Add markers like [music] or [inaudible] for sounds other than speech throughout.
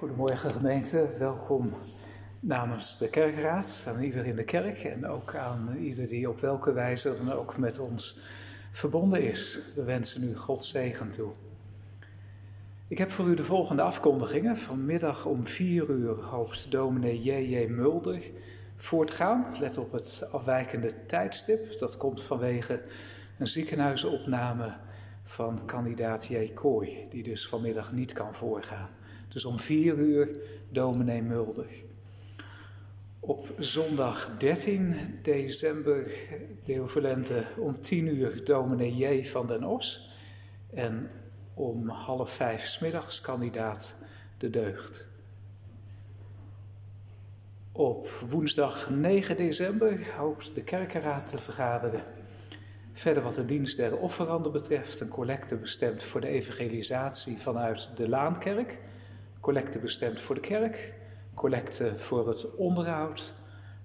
Goedemorgen gemeente, welkom namens de kerkraad, aan ieder in de kerk en ook aan ieder die op welke wijze dan ook met ons verbonden is. We wensen u God zegen toe. Ik heb voor u de volgende afkondigingen. Vanmiddag om vier uur hoopt dominee J.J. Mulder voortgaan. Let op het afwijkende tijdstip. Dat komt vanwege een ziekenhuisopname van kandidaat J. Kooi, die dus vanmiddag niet kan voorgaan. Dus om vier uur dominee Mulder. Op zondag 13 december, Deovalente, om 10 uur dominee J. van den Os. En om half vijf smiddags kandidaat De Deugd. Op woensdag 9 december hoopt de kerkenraad te vergaderen. Verder wat de dienst der offeranden betreft, een collecte bestemd voor de evangelisatie vanuit de Laankerk collecte bestemd voor de kerk, collecte voor het onderhoud,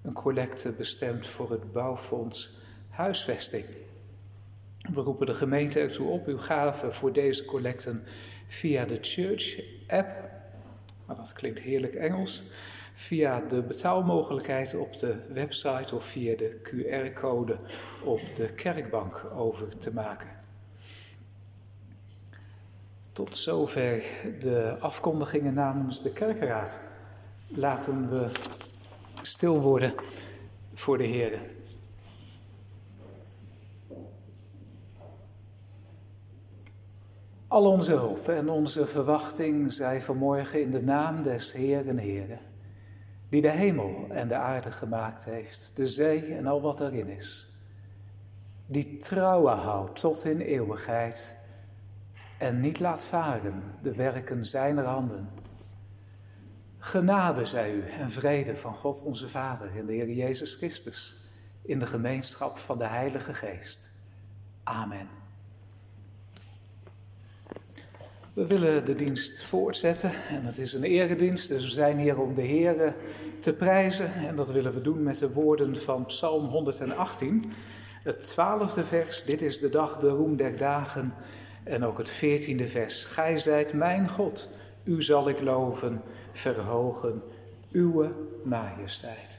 een collecte bestemd voor het bouwfonds huisvesting. We roepen de gemeente ertoe op uw gaven voor deze collecten via de Church app, maar dat klinkt heerlijk Engels, via de betaalmogelijkheid op de website of via de QR-code op de kerkbank over te maken. Tot zover de afkondigingen namens de kerkenraad. Laten we stil worden voor de Heer. Al onze hoop en onze verwachting zij vanmorgen in de naam des Heeren Heren, die de hemel en de aarde gemaakt heeft, de zee en al wat erin is, die trouwen houdt tot in eeuwigheid en niet laat varen de werken zijner handen. Genade zij u en vrede van God onze Vader en de Heer Jezus Christus in de gemeenschap van de Heilige Geest. Amen. We willen de dienst voortzetten en het is een eredienst, dus we zijn hier om de Heer te prijzen en dat willen we doen met de woorden van Psalm 118, het twaalfde vers. Dit is de dag, de roem der dagen en ook het veertiende vers. Gij zijt mijn God, u zal ik loven, verhogen, uwe majesteit.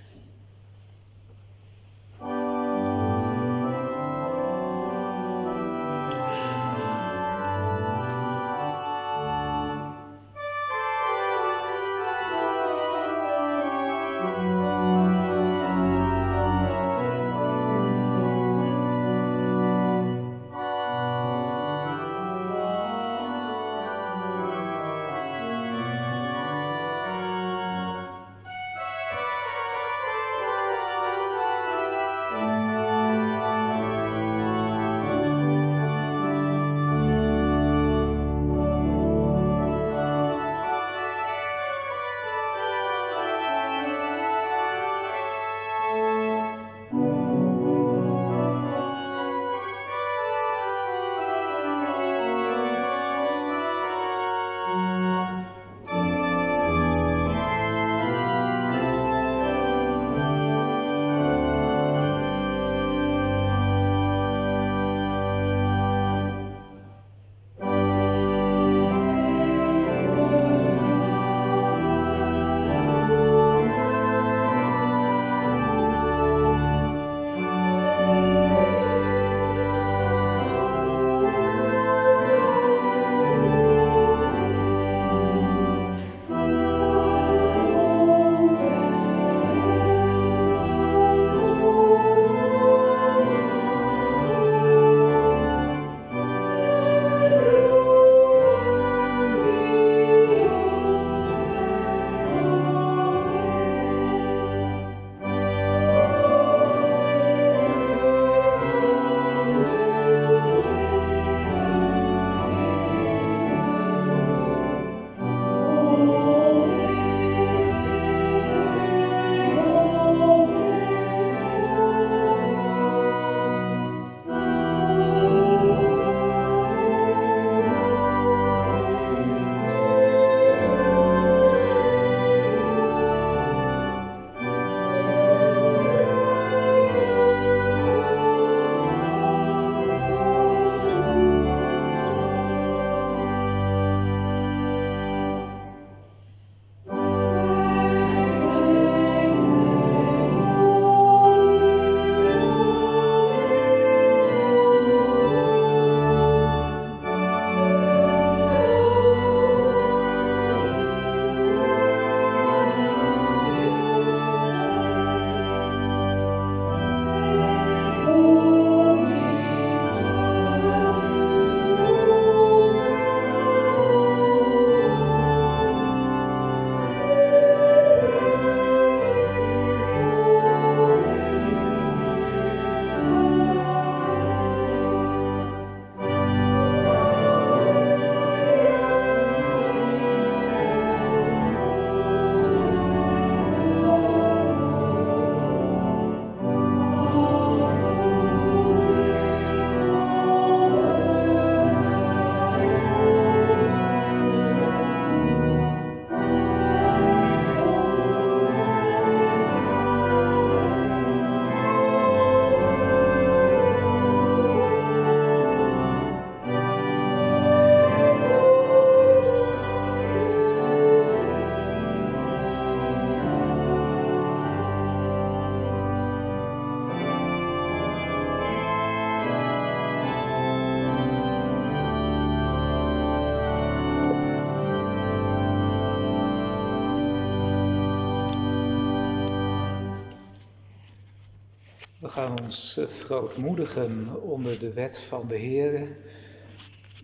Ons eh, verootmoedigen onder de wet van de Heer.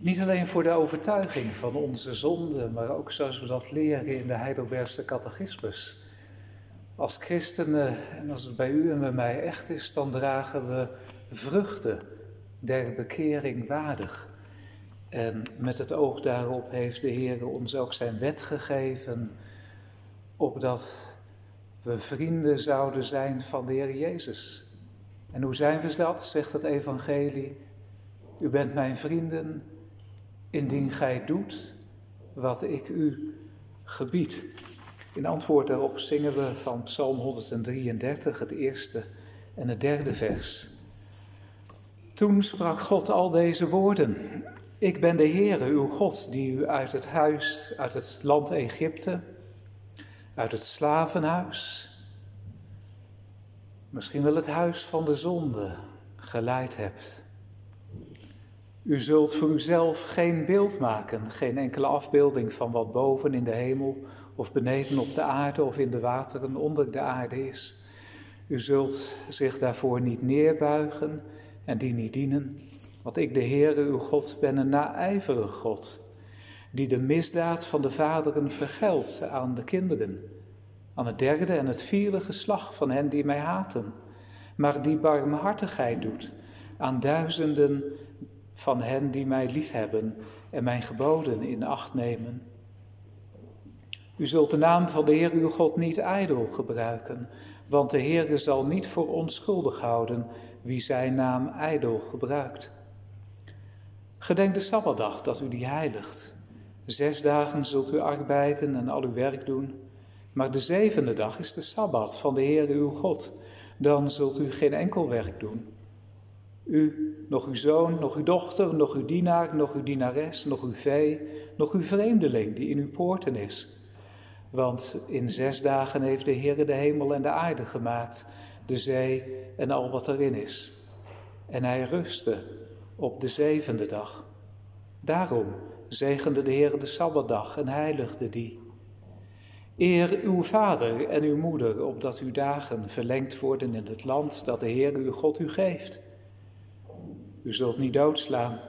Niet alleen voor de overtuiging van onze zonde, maar ook zoals we dat leren in de Heidelbergse catechismus. Als christenen, en als het bij u en bij mij echt is, dan dragen we vruchten der bekering waardig. En met het oog daarop heeft de Heer ons ook zijn wet gegeven, opdat we vrienden zouden zijn van de Heer Jezus. En hoe zijn we dat, zegt het Evangelie? U bent mijn vrienden, indien gij doet wat ik u gebied. In antwoord daarop zingen we van Psalm 133, het eerste en het derde vers. Toen sprak God al deze woorden. Ik ben de Heere, uw God, die u uit het huis, uit het land Egypte, uit het slavenhuis, misschien wel het huis van de zonde geleid hebt. U zult voor uzelf geen beeld maken, geen enkele afbeelding van wat boven in de hemel of beneden op de aarde of in de wateren onder de aarde is. U zult zich daarvoor niet neerbuigen en die niet dienen, want ik, de Heere, uw God, ben een naijverig God, die de misdaad van de vaderen vergeldt aan de kinderen aan het derde en het vierde geslacht van hen die mij haten, maar die barmhartigheid doet aan duizenden van hen die mij liefhebben en mijn geboden in acht nemen. U zult de naam van de Heer uw God niet ijdel gebruiken, want de Heer zal niet voor onschuldig houden wie zijn naam ijdel gebruikt. Gedenk de Sabbatdag dat u die heiligt. Zes dagen zult u arbeiden en al uw werk doen, maar de zevende dag is de Sabbat van de Heer uw God. Dan zult u geen enkel werk doen. U, nog uw zoon, nog uw dochter, nog uw dienaar, nog uw dienares, nog uw vee, nog uw vreemdeling die in uw poorten is. Want in zes dagen heeft de Heer de hemel en de aarde gemaakt, de zee en al wat erin is. En hij rustte op de zevende dag. Daarom zegende de Heer de Sabbatdag en heiligde die. Eer uw vader en uw moeder, opdat uw dagen verlengd worden in het land dat de Heer uw God u geeft. U zult niet doodslaan.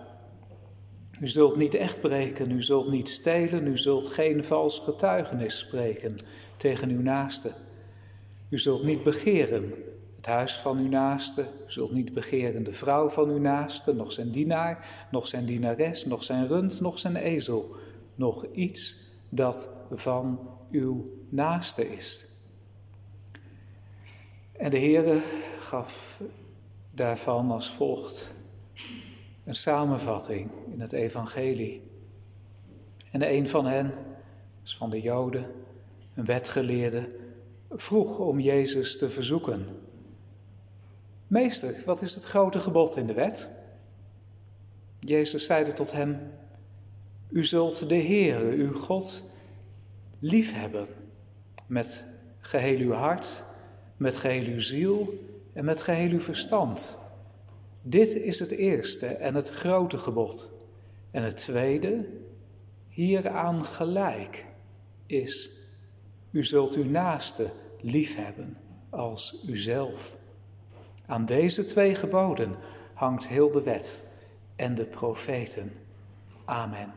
U zult niet echt breken, u zult niet stelen, u zult geen vals getuigenis spreken tegen uw naaste. U zult niet begeren het huis van uw naaste, u zult niet begeren de vrouw van uw naaste, nog zijn dienaar, nog zijn dienares, nog zijn rund, nog zijn ezel, nog iets dat van uw naaste is. En de Heere gaf daarvan als volgt een samenvatting in het evangelie. En een van hen, is van de Joden, een wetgeleerde, vroeg om Jezus te verzoeken. Meester, wat is het grote gebod in de wet? Jezus zeide tot hem, U zult de Heere, uw God, liefhebben met geheel uw hart, met geheel uw ziel en met geheel uw verstand. Dit is het eerste en het grote gebod. En het tweede, hieraan gelijk, is: U zult uw naaste liefhebben als uzelf. Aan deze twee geboden hangt heel de wet en de profeten. Amen.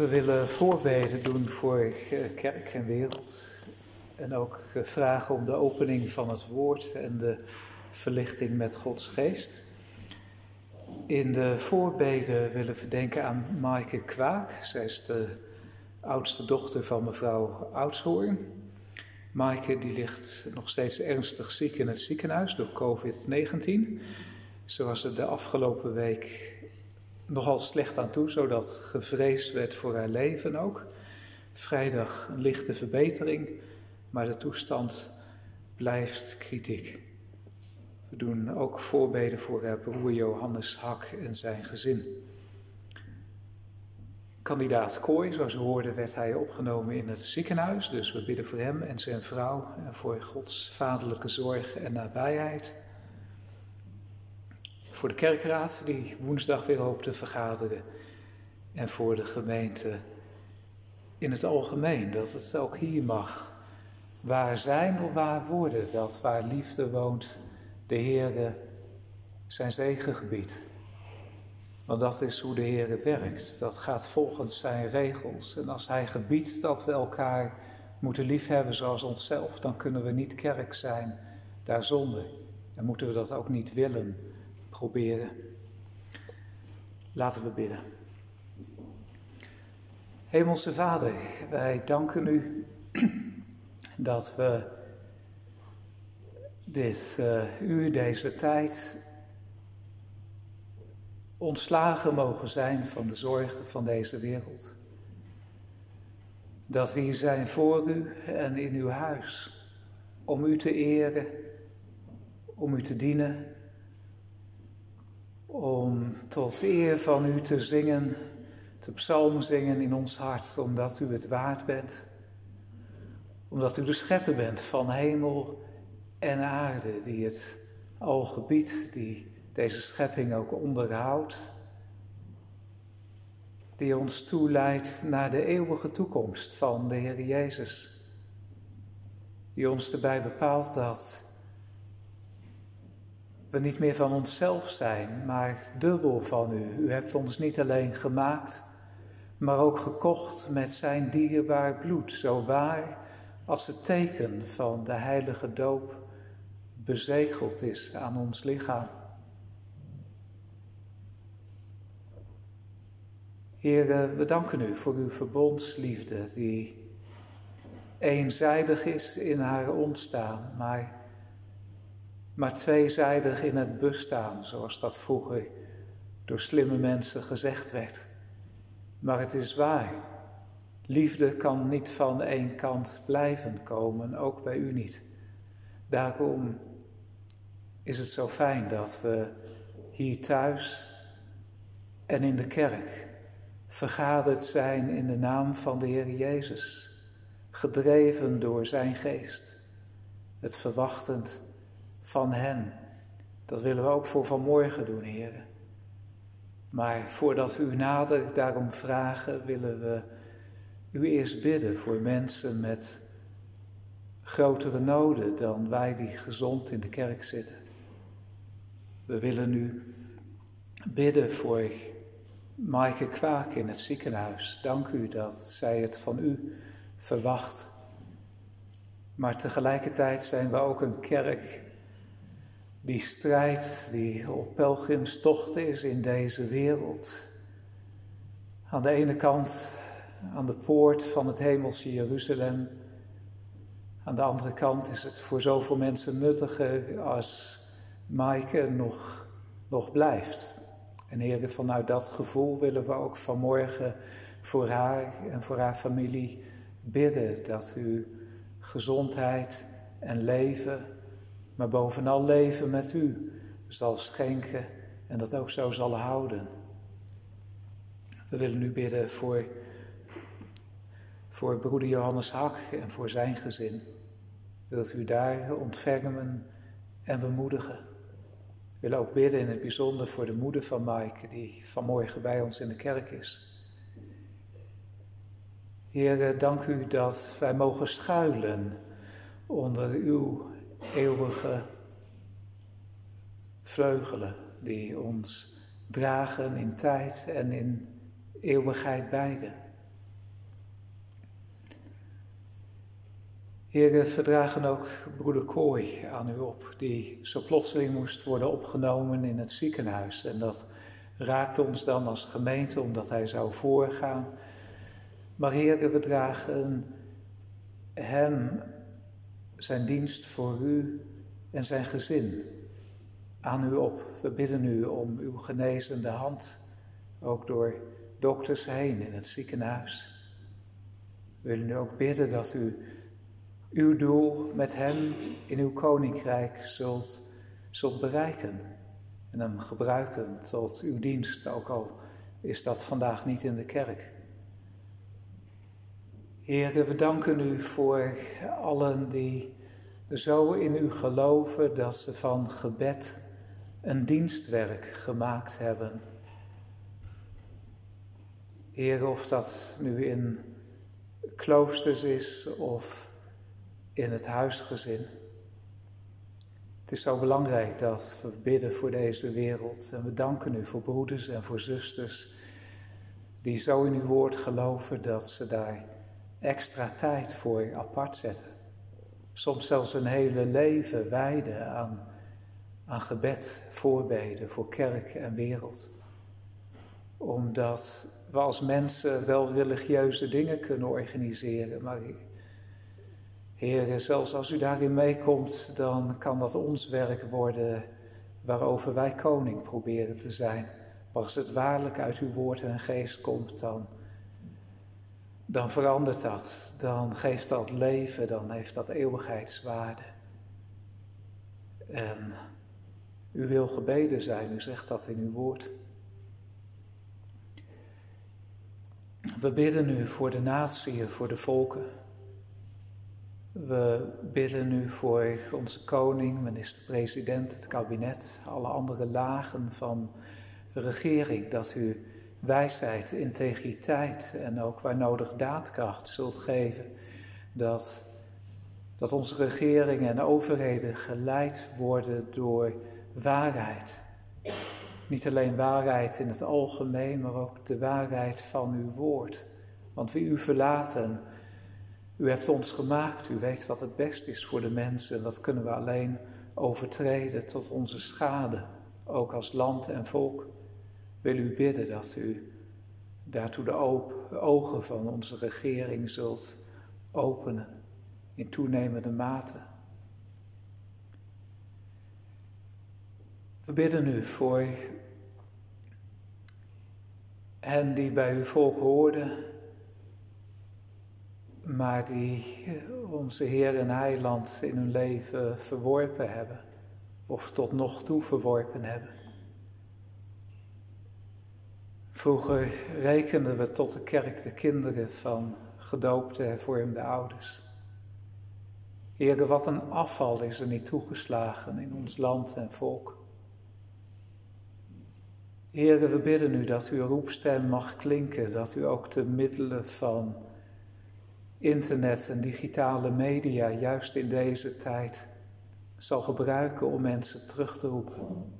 We willen voorbeden doen voor kerk en wereld. En ook vragen om de opening van het woord en de verlichting met Gods geest. In de voorbeden willen we denken aan Maaike Kwaak. Zij is de oudste dochter van mevrouw Oudshoorn. Maaike die ligt nog steeds ernstig ziek in het ziekenhuis door COVID-19. Ze was de afgelopen week nogal slecht aan toe, zodat gevreesd werd voor haar leven ook. Vrijdag een lichte verbetering, maar de toestand blijft kritiek. We doen ook voorbeden voor haar broer Johannes Hak en zijn gezin. Kandidaat Kooi, zoals we hoorden, werd hij opgenomen in het ziekenhuis. Dus we bidden voor hem en zijn vrouw en voor Gods vaderlijke zorg en nabijheid. Voor de kerkraad die woensdag weer hoopt te vergaderen. En voor de gemeente in het algemeen, dat het ook hier mag waar zijn of waar worden, dat waar liefde woont, de Heer zijn zegengebied. Want dat is hoe de Heer werkt. Dat gaat volgens zijn regels. En als Hij gebiedt dat we elkaar moeten liefhebben zoals onszelf, dan kunnen we niet kerk zijn daar zonder. En moeten we dat ook niet willen proberen. Laten we bidden. Hemelse Vader, wij danken u [clears throat] dat we dit uh, uur, deze tijd, ontslagen mogen zijn van de zorgen van deze wereld. Dat we hier zijn voor u en in uw huis, om u te eren, om u te dienen, om tot eer van u te zingen, te psalm zingen in ons hart, omdat u het waard bent, omdat u de schepper bent van hemel en aarde, die het al gebiedt, die deze schepping ook onderhoudt, die ons toeleidt naar de eeuwige toekomst van de Heer Jezus, die ons erbij bepaalt dat we niet meer van onszelf zijn, maar dubbel van u. U hebt ons niet alleen gemaakt, maar ook gekocht met zijn dierbaar bloed, zo waar als het teken van de heilige doop bezegeld is aan ons lichaam. Heer, we danken u voor uw verbondsliefde die eenzijdig is in haar ontstaan, maar, maar tweezijdig in het bestaan, zoals dat vroeger door slimme mensen gezegd werd. Maar het is waar. Liefde kan niet van één kant blijven komen, ook bij u niet. Daarom is het zo fijn dat we hier thuis en in de kerk vergaderd zijn in de naam van de Heer Jezus, gedreven door Zijn geest, het verwachtend van Hem. Dat willen we ook voor vanmorgen doen, Heer. Maar voordat we u nader daarom vragen, willen we u eerst bidden voor mensen met grotere noden dan wij die gezond in de kerk zitten. We willen u bidden voor Maaike Kwaak in het ziekenhuis. Dank u dat zij het van u verwacht. Maar tegelijkertijd zijn we ook een kerk die strijdt, die op pelgrimstocht is in deze wereld. Aan de ene kant aan de poort van het hemelse Jeruzalem. Aan de andere kant is het voor zoveel mensen nuttiger als Maaike nog, nog blijft. En Heer, vanuit dat gevoel willen we ook vanmorgen voor haar en voor haar familie bidden dat u gezondheid en leven, maar bovenal leven met u, zal schenken en dat ook zo zal houden. We willen nu bidden voor, voor broeder Johannes Hak en voor zijn gezin. Wilt u daar ontfermen en bemoedigen willen ook bidden in het bijzonder voor de moeder van Maaike, die vanmorgen bij ons in de kerk is. Heer, dank u dat wij mogen schuilen onder uw eeuwige vleugelen die ons dragen in tijd en in eeuwigheid beide. we verdragen ook broeder Kooi aan u op, die zo plotseling moest worden opgenomen in het ziekenhuis. En dat raakte ons dan als gemeente, omdat hij zou voorgaan. Maar Heeren, we dragen hem zijn dienst voor u en zijn gezin aan u op. We bidden u om uw genezende hand, ook door dokters heen in het ziekenhuis. We willen u ook bidden dat u uw doel met hem in uw koninkrijk zult, zult bereiken en hem gebruiken tot uw dienst, ook al is dat vandaag niet in de kerk. Heer, we danken u voor allen die zo in u geloven dat ze van gebed een dienstwerk gemaakt hebben. Heer, of dat nu in kloosters is of in het huisgezin. Het is zo belangrijk dat we bidden voor deze wereld en we danken u voor broeders en voor zusters die zo in uw woord geloven dat ze daar extra tijd voor apart zetten. Soms zelfs een hele leven wijden aan, aan gebed, voorbeden voor kerk en wereld. Omdat we als mensen wel religieuze dingen kunnen organiseren, maar Heer, zelfs als u daarin meekomt, dan kan dat ons werk worden waarover wij koning proberen te zijn. Maar als het waarlijk uit uw woord en geest komt, dan, dan verandert dat. Dan geeft dat leven, dan heeft dat eeuwigheidswaarde. En u wil gebeden zijn, u zegt dat in uw woord. We bidden u voor de natie, voor de volken. We bidden nu voor onze koning, minister-president, het kabinet, alle andere lagen van regering, dat u wijsheid, integriteit en ook waar nodig daadkracht zult geven. Dat, dat onze regeringen en overheden geleid worden door waarheid. Niet alleen waarheid in het algemeen, maar ook de waarheid van uw woord. Want wie u verlaten, u hebt ons gemaakt, u weet wat het best is voor de mensen en dat kunnen we alleen overtreden tot onze schade, ook als land en volk. Wil u bidden dat u daartoe de ogen van onze regering zult openen in toenemende mate. We bidden u voor hen die bij uw volk hoorden maar die onze Heer en Heiland in hun leven verworpen hebben, of tot nog toe verworpen hebben. Vroeger rekenden we tot de kerk de kinderen van gedoopte hervormde ouders. Heer, wat een afval is er niet toegeslagen in ons land en volk. Heer, we bidden u dat uw roepstem mag klinken, dat u ook de middelen van internet en digitale media juist in deze tijd zal gebruiken om mensen terug te roepen.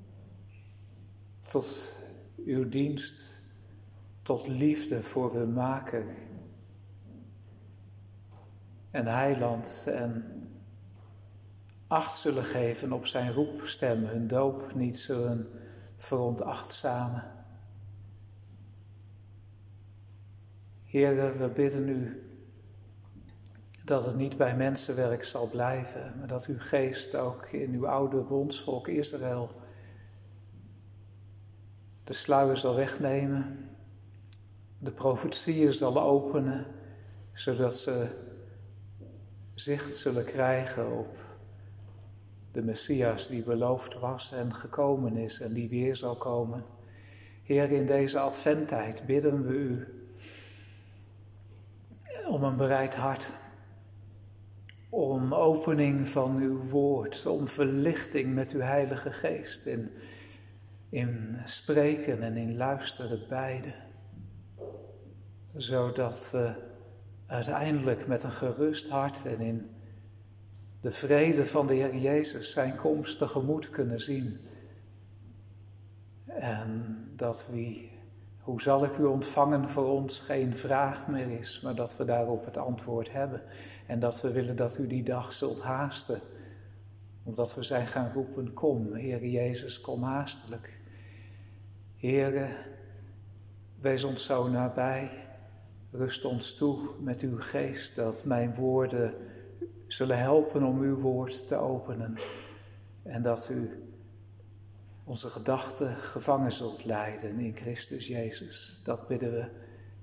Tot uw dienst, tot liefde voor hun maker en heiland en acht zullen geven op zijn roepstem, hun doop niet zullen veronachtzamen. Heer, we bidden u dat het niet bij mensenwerk zal blijven, maar dat uw geest ook in uw oude bondsvolk Israël de sluier zal wegnemen, de profetieën zal openen, zodat ze zicht zullen krijgen op de Messias die beloofd was en gekomen is en die weer zal komen. Heer, in deze adventtijd bidden we u om een bereid hart om opening van uw woord, om verlichting met uw Heilige Geest in, in spreken en in luisteren beide. Zodat we uiteindelijk met een gerust hart en in de vrede van de Heer Jezus zijn komst tegemoet kunnen zien. En dat wie, Hoe zal ik u ontvangen voor ons geen vraag meer is, maar dat we daarop het antwoord hebben. En dat we willen dat u die dag zult haasten. Omdat we zijn gaan roepen, kom, Heere Jezus, kom haastelijk. Heere, wees ons zo nabij. Rust ons toe met uw geest, dat mijn woorden zullen helpen om uw woord te openen. En dat u onze gedachten gevangen zult leiden in Christus Jezus. Dat bidden we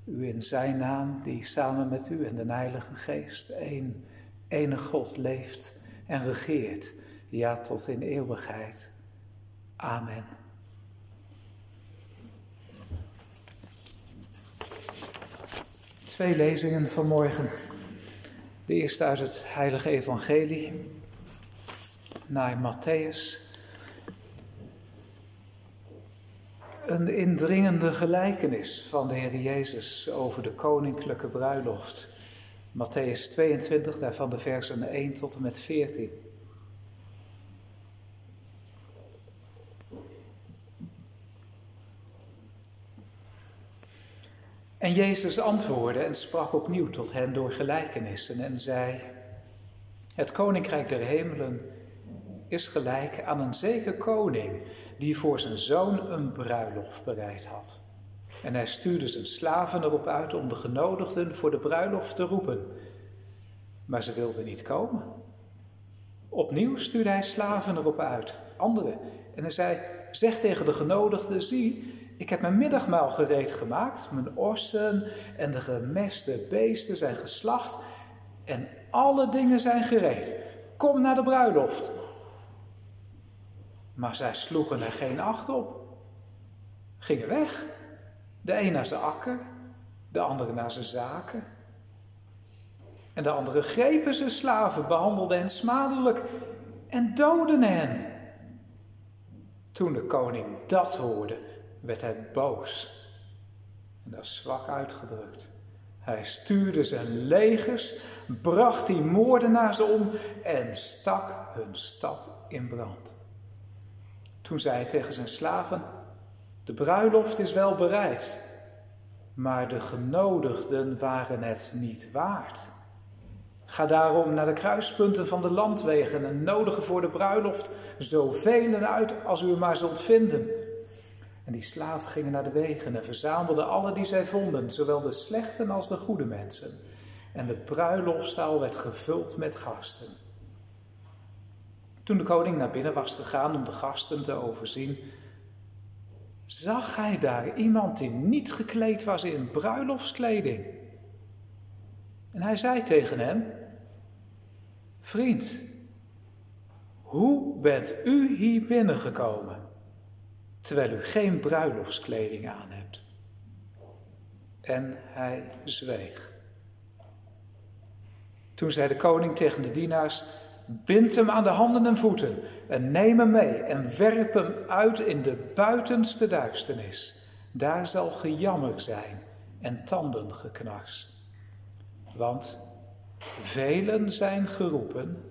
u in zijn naam, die samen met u en de Heilige Geest één, ene God leeft en regeert, ja tot in eeuwigheid. Amen. Twee lezingen vanmorgen. De eerste uit het Heilige Evangelie naar Matthäus een indringende gelijkenis van de Heer Jezus over de koninklijke bruiloft. Matthäus 22, daarvan de versen 1 tot en met 14. En Jezus antwoordde en sprak opnieuw tot hen door gelijkenissen en zei: Het koninkrijk der hemelen is gelijk aan een zeker koning die voor zijn zoon een bruiloft bereid had. En hij stuurde zijn slaven erop uit om de genodigden voor de bruiloft te roepen. Maar ze wilden niet komen. Opnieuw stuurde hij slaven erop uit, anderen. En hij zei: Zeg tegen de genodigden: Zie, ik heb mijn middagmaal gereed gemaakt. Mijn ossen en de gemeste beesten zijn geslacht. En alle dingen zijn gereed. Kom naar de bruiloft. Maar zij sloegen er geen acht op. Gingen weg. De een naar zijn akker, de andere naar zijn zaken. En de andere grepen zijn slaven, behandelden hen smadelijk en doden hen. Toen de koning dat hoorde, werd hij boos. En dat is zwak uitgedrukt. Hij stuurde zijn legers, bracht die moordenaars om en stak hun stad in brand. Toen zei hij tegen zijn slaven: De bruiloft is wel bereid, maar de genodigden waren het niet waard. Ga daarom naar de kruispunten van de landwegen en nodigen voor de bruiloft zoveel uit als u maar zult vinden. En die slaven gingen naar de wegen en verzamelden alle die zij vonden, zowel de slechten als de goede mensen. En de bruiloftzaal werd gevuld met gasten. Toen de koning naar binnen was gegaan om de gasten te overzien, zag hij daar iemand die niet gekleed was in bruiloftskleding. En hij zei tegen hem: Vriend, hoe bent u hier binnengekomen terwijl u geen bruiloftskleding aan hebt? En hij zweeg. Toen zei de koning tegen de dienaars: Bind hem aan de handen en voeten en neem hem mee en werp hem uit in de buitenste duisternis. Daar zal gejammer zijn en tanden geknars. Want velen zijn geroepen,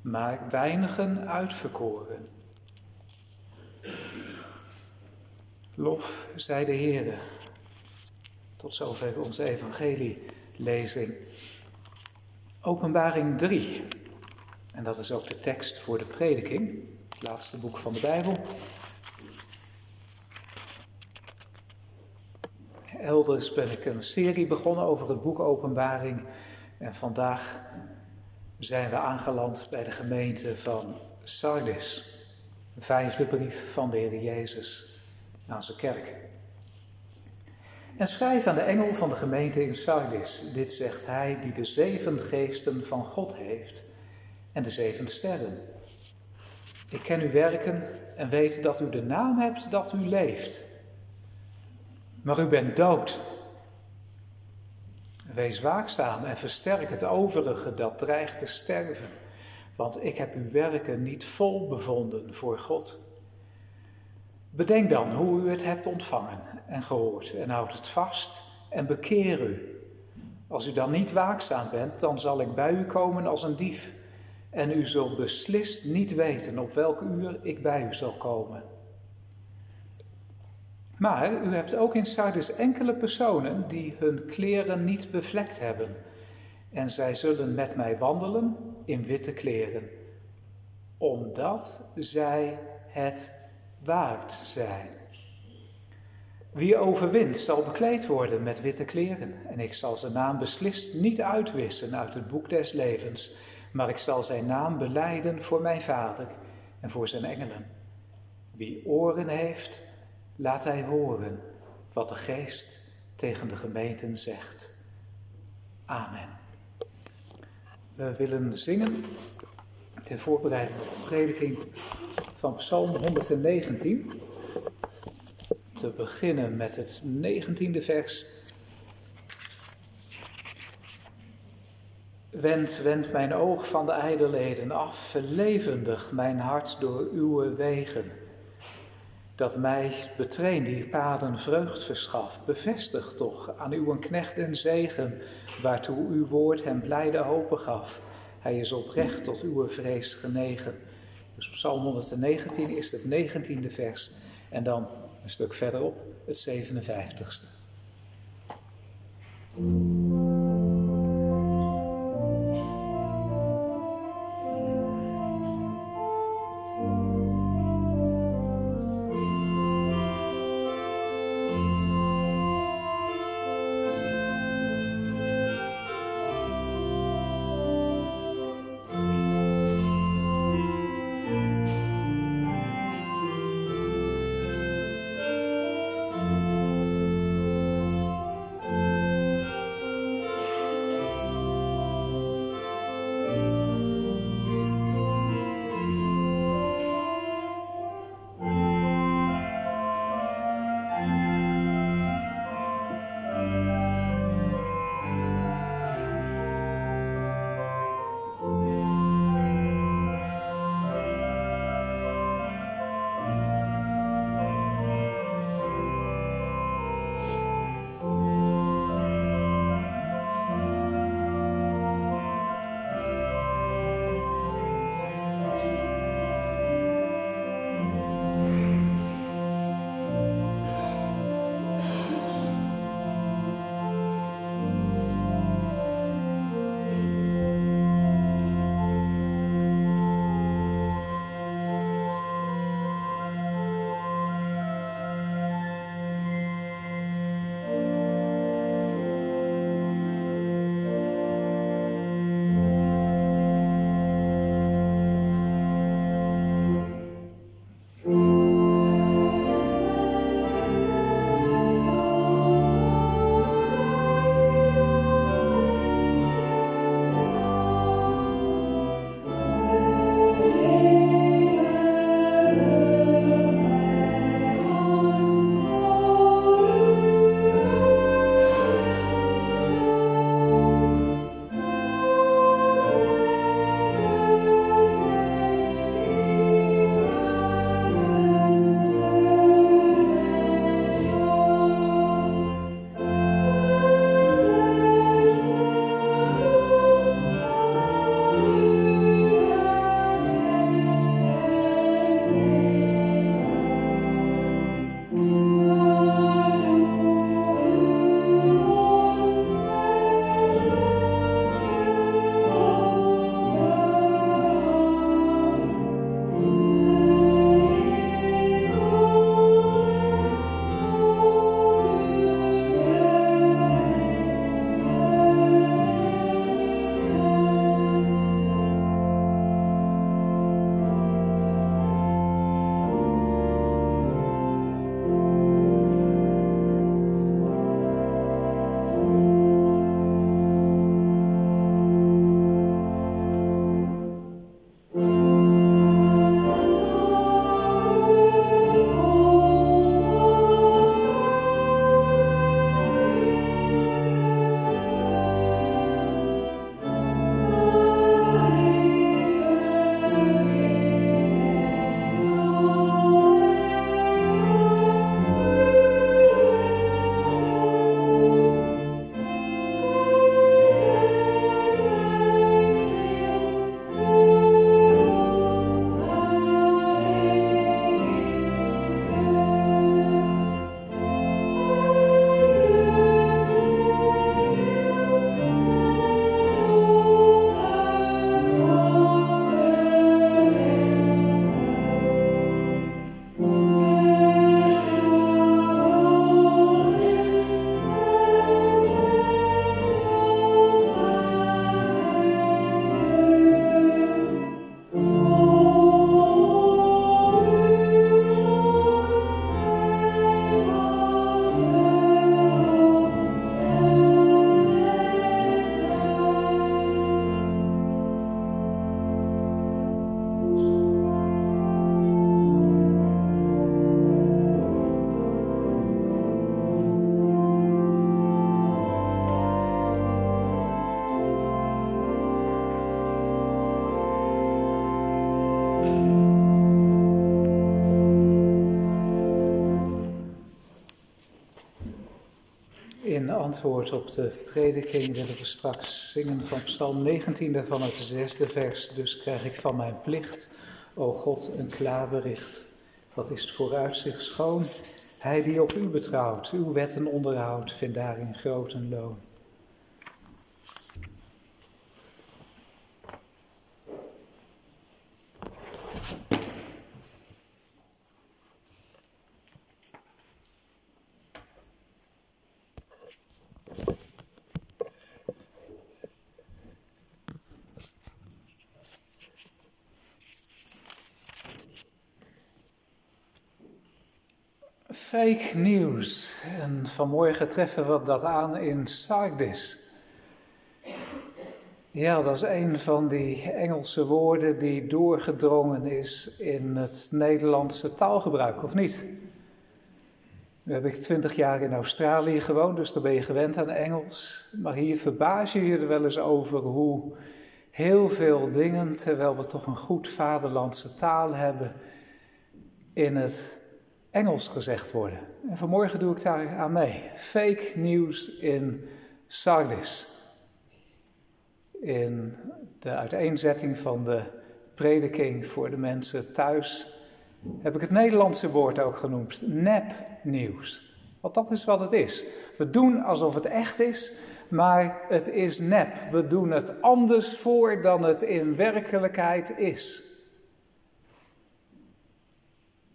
maar weinigen uitverkoren. Lof zij de Heer. Tot zover onze evangelielezing. Openbaring 3. En dat is ook de tekst voor de prediking, het laatste boek van de Bijbel. Elders ben ik een serie begonnen over het boek Openbaring. En vandaag zijn we aangeland bij de gemeente van Sardis. De vijfde brief van de Heer Jezus aan zijn kerk. En schrijf aan de engel van de gemeente in Sardis. Dit zegt hij die de zeven geesten van God heeft en de zeven sterren. Ik ken uw werken en weet dat u de naam hebt dat u leeft. Maar u bent dood. Wees waakzaam en versterk het overige dat dreigt te sterven, want ik heb uw werken niet vol bevonden voor God. Bedenk dan hoe u het hebt ontvangen en gehoord en houd het vast en bekeer u. Als u dan niet waakzaam bent, dan zal ik bij u komen als een dief en u zult beslist niet weten op welk uur ik bij u zal komen. Maar u hebt ook in Sardis enkele personen die hun kleren niet bevlekt hebben. En zij zullen met mij wandelen in witte kleren, omdat zij het waard zijn. Wie overwint zal bekleed worden met witte kleren, en ik zal zijn naam beslist niet uitwissen uit het boek des levens, maar ik zal zijn naam beleiden voor mijn Vader en voor zijn engelen. Wie oren heeft, laat hij horen wat de Geest tegen de gemeenten zegt. Amen. We willen zingen ter voorbereiding op prediking van Psalm 119. Te beginnen met het 19e vers. Wend, wend mijn oog van de ijdelheden af, verlevendig mijn hart door uw wegen dat mij betrain die paden vreugd verschaft. Bevestig toch aan uw knecht en zegen, waartoe uw woord hem blijde hopen gaf. Hij is oprecht tot uw vrees genegen. Dus Psalm 119 is het 19e vers en dan een stuk verderop het 57ste. Antwoord op de prediking willen we straks zingen van Psalm 19 van het zesde vers. Dus krijg ik van mijn plicht, o God, een klaar bericht. Wat is vooruitzicht schoon? Hij die op u betrouwt, uw wetten onderhoudt, vindt daarin groot een loon. Fake news. En vanmorgen treffen we dat aan in Sardis. Ja, dat is een van die Engelse woorden die doorgedrongen is in het Nederlandse taalgebruik, of niet? Nu heb ik twintig jaar in Australië gewoond, dus daar ben je gewend aan Engels. Maar hier verbaas je je er wel eens over hoe heel veel dingen, terwijl we toch een goed vaderlandse taal hebben, in het Engels gezegd worden. En vanmorgen doe ik daar aan mee. Fake news in Sardis. In de uiteenzetting van de prediking voor de mensen thuis heb ik het Nederlandse woord ook genoemd. Nepnieuws. Want dat is wat het is. We doen alsof het echt is, maar het is nep. We doen het anders voor dan het in werkelijkheid is.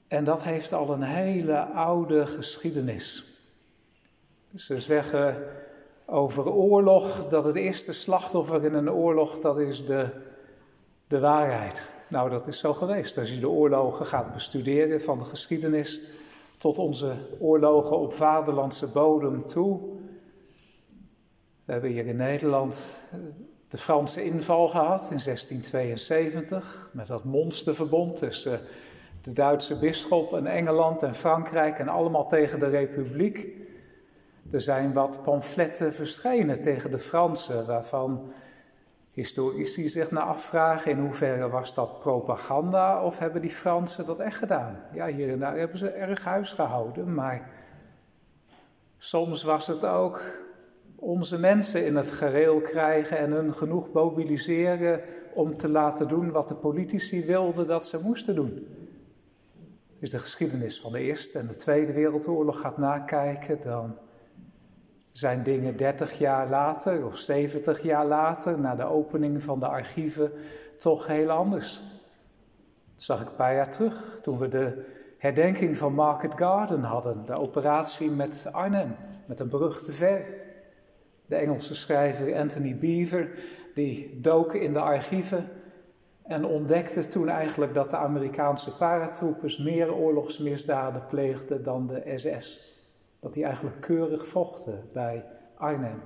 En dat heeft al een hele oude geschiedenis. Ze zeggen over oorlog dat het eerste slachtoffer in een oorlog, dat is de, de waarheid. Nou, dat is zo geweest. Als je de oorlogen gaat bestuderen van de geschiedenis tot onze oorlogen op vaderlandse bodem toe. We hebben hier in Nederland de Franse inval gehad in 1672 met dat monsterverbond tussen de Duitse bisschop en Engeland en Frankrijk en allemaal tegen de republiek. Er zijn wat pamfletten verschenen tegen de Fransen, waarvan historici zich naar afvragen in hoeverre was dat propaganda of hebben die Fransen dat echt gedaan. Ja, hier en daar hebben ze erg huis gehouden, maar soms was het ook onze mensen in het gereel krijgen en hun genoeg mobiliseren om te laten doen wat de politici wilden dat ze moesten doen is de geschiedenis van de Eerste en de Tweede Wereldoorlog gaat nakijken, dan zijn dingen 30 jaar later of 70 jaar later, na de opening van de archieven, toch heel anders. Dat zag ik een paar jaar terug, toen we de herdenking van Market Garden hadden, de operatie met Arnhem, met een brug te ver. De Engelse schrijver Anthony Beaver, die dook in de archieven en ontdekte toen eigenlijk dat de Amerikaanse paratroepers meer oorlogsmisdaden pleegden dan de SS. Dat die eigenlijk keurig vochten bij Arnhem.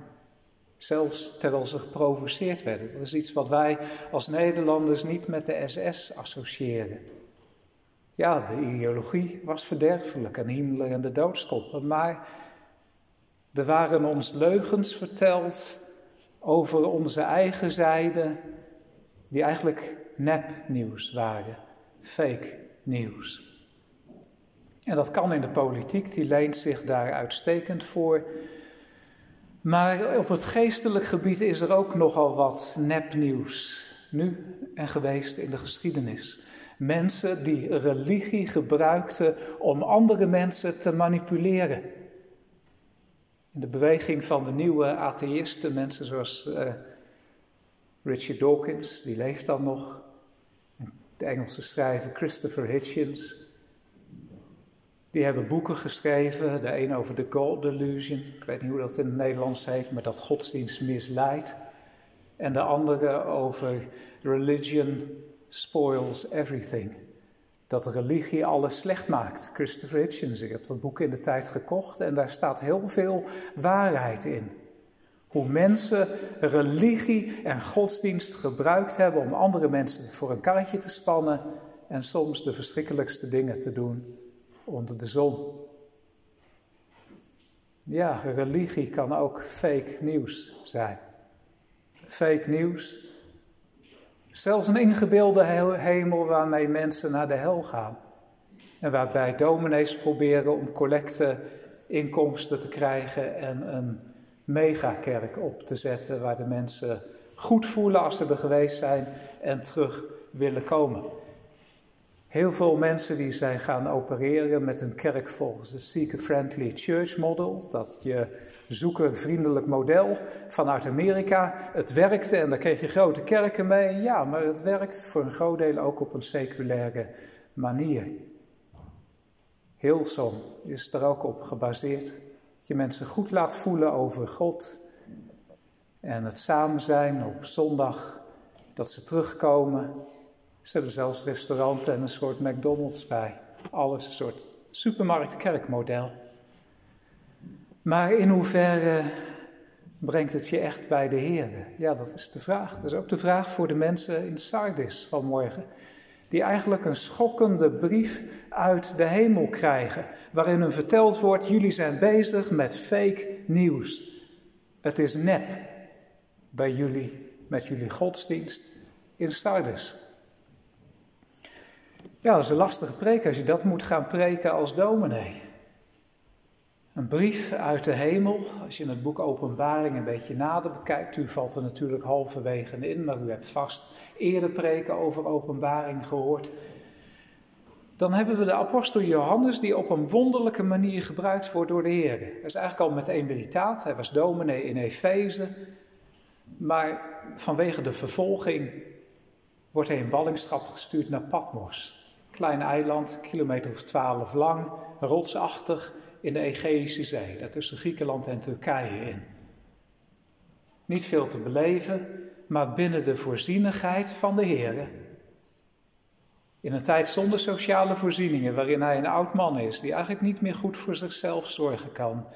Zelfs terwijl ze geprovoceerd werden. Dat is iets wat wij als Nederlanders niet met de SS associëren. Ja, de ideologie was verderfelijk en Himmler en de doodskoppen. Maar er waren ons leugens verteld over onze eigen zijde, die eigenlijk nepnieuws waren, fake nieuws. En dat kan in de politiek, die leent zich daar uitstekend voor. Maar op het geestelijk gebied is er ook nogal wat nepnieuws, nu en geweest in de geschiedenis. Mensen die religie gebruikten om andere mensen te manipuleren. In de beweging van de nieuwe atheïsten, mensen zoals uh, Richard Dawkins, die leeft dan nog, de Engelse schrijver Christopher Hitchens. Die hebben boeken geschreven, de een over de God Delusion, ik weet niet hoe dat in het Nederlands heet, maar dat godsdienst misleidt. En de andere over Religion Spoils Everything. Dat religie alles slecht maakt. Christopher Hitchens, ik heb dat boek in de tijd gekocht en daar staat heel veel waarheid in. Hoe mensen religie en godsdienst gebruikt hebben om andere mensen voor een karretje te spannen en soms de verschrikkelijkste dingen te doen onder de zon. Ja, religie kan ook fake nieuws zijn. Fake nieuws. Zelfs een ingebeelde hemel waarmee mensen naar de hel gaan. En waarbij dominees proberen om collecte inkomsten te krijgen en een megakerk op te zetten waar de mensen goed voelen als ze er geweest zijn en terug willen komen. Heel veel mensen die zijn gaan opereren met een kerk volgens het Seeker-Friendly Church Model. Dat je zoekervriendelijk model vanuit Amerika. Het werkte en daar kreeg je grote kerken mee. Ja, maar het werkt voor een groot deel ook op een seculaire manier. Hillsong is er ook op gebaseerd. Je mensen goed laat voelen over God. En het samen zijn op zondag, dat ze terugkomen. Ze hebben zelfs restauranten en een soort McDonald's bij. Alles een soort supermarkt-kerkmodel. Maar in hoeverre brengt het je echt bij de Heer? Ja, dat is de vraag. Dat is ook de vraag voor de mensen in Sardis vanmorgen. Die eigenlijk een schokkende brief uit de hemel krijgen. Waarin hun verteld wordt: jullie zijn bezig met fake nieuws. Het is nep bij jullie, met jullie godsdienst in Sardis. Ja, dat is een lastige preek als je dat moet gaan preken als dominee. Een brief uit de hemel, als je het boek Openbaring een beetje nader bekijkt, u valt er natuurlijk halverwege in, maar u hebt vast eerder preken over Openbaring gehoord. Dan hebben we de apostel Johannes die op een wonderlijke manier gebruikt wordt door de Heer. Hij is eigenlijk al met een veritaat, hij was dominee in Efeze, maar vanwege de vervolging wordt hij in ballingschap gestuurd naar Patmos. Klein eiland, kilometer of twaalf lang, rotsachtig, in de Egeïsche Zee, daar tussen Griekenland en Turkije in. Niet veel te beleven, maar binnen de voorzienigheid van de Heer. In een tijd zonder sociale voorzieningen, waarin hij een oud man is, die eigenlijk niet meer goed voor zichzelf zorgen kan,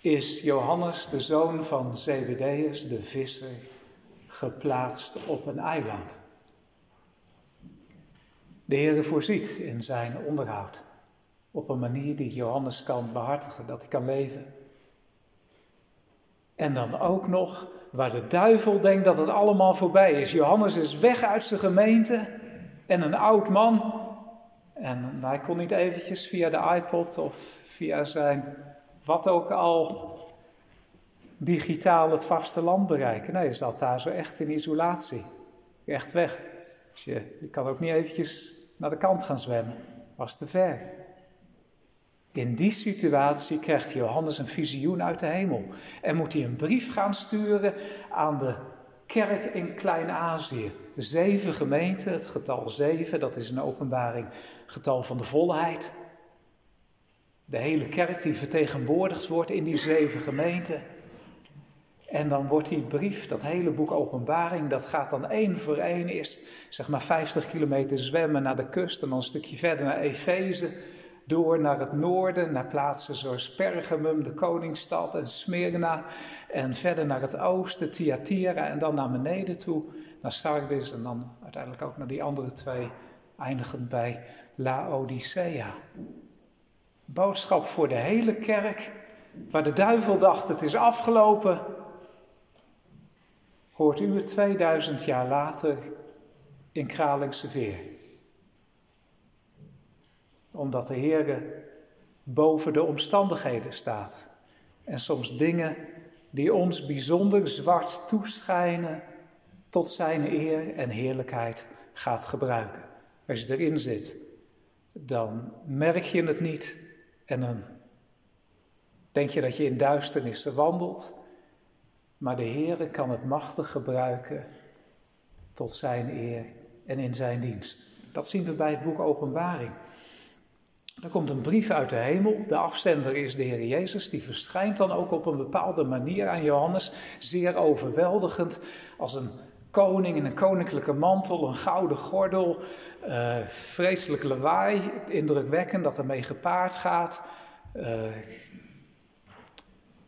is Johannes, de zoon van Zebedeus, de visser, geplaatst op een eiland. De Heer voorziet in zijn onderhoud op een manier die Johannes kan behartigen, dat hij kan leven. En dan ook nog waar de duivel denkt dat het allemaal voorbij is. Johannes is weg uit zijn gemeente en een oud man. En hij kon niet eventjes via de iPod of via zijn wat ook al digitaal het vasteland bereiken. Nee, je zat daar zo echt in isolatie. Echt weg. Dus je, je kan ook niet eventjes naar de kant gaan zwemmen. Was te ver. In die situatie krijgt Johannes een visioen uit de hemel en moet hij een brief gaan sturen aan de kerk in Klein-Azië. Zeven gemeenten, het getal zeven, dat is een openbaring, getal van de volheid. De hele kerk die vertegenwoordigd wordt in die zeven gemeenten. En dan wordt die brief, dat hele boek Openbaring, dat gaat dan één voor één eerst zeg maar 50 kilometer zwemmen naar de kust en dan een stukje verder naar Efeze door naar het noorden, naar plaatsen zoals Pergamum, de koningsstad en Smyrna. En verder naar het oosten, Thyatira en dan naar beneden toe, naar Sardis en dan uiteindelijk ook naar die andere twee, eindigend bij Laodicea. Boodschap voor de hele kerk, waar de duivel dacht het is afgelopen, hoort u het 2000 jaar later in Kralingse Veer omdat de Heer boven de omstandigheden staat. En soms dingen die ons bijzonder zwart toeschijnen, tot zijn eer en heerlijkheid gaat gebruiken. Als je erin zit, dan merk je het niet en dan denk je dat je in duisternissen wandelt. Maar de Heer kan het machtig gebruiken tot zijn eer en in zijn dienst. Dat zien we bij het boek Openbaring. Er komt een brief uit de hemel. De afzender is de Heer Jezus. Die verschijnt dan ook op een bepaalde manier aan Johannes. Zeer overweldigend. Als een koning in een koninklijke mantel, een gouden gordel. Uh, vreselijk lawaai. Indrukwekkend dat ermee gepaard gaat. Uh,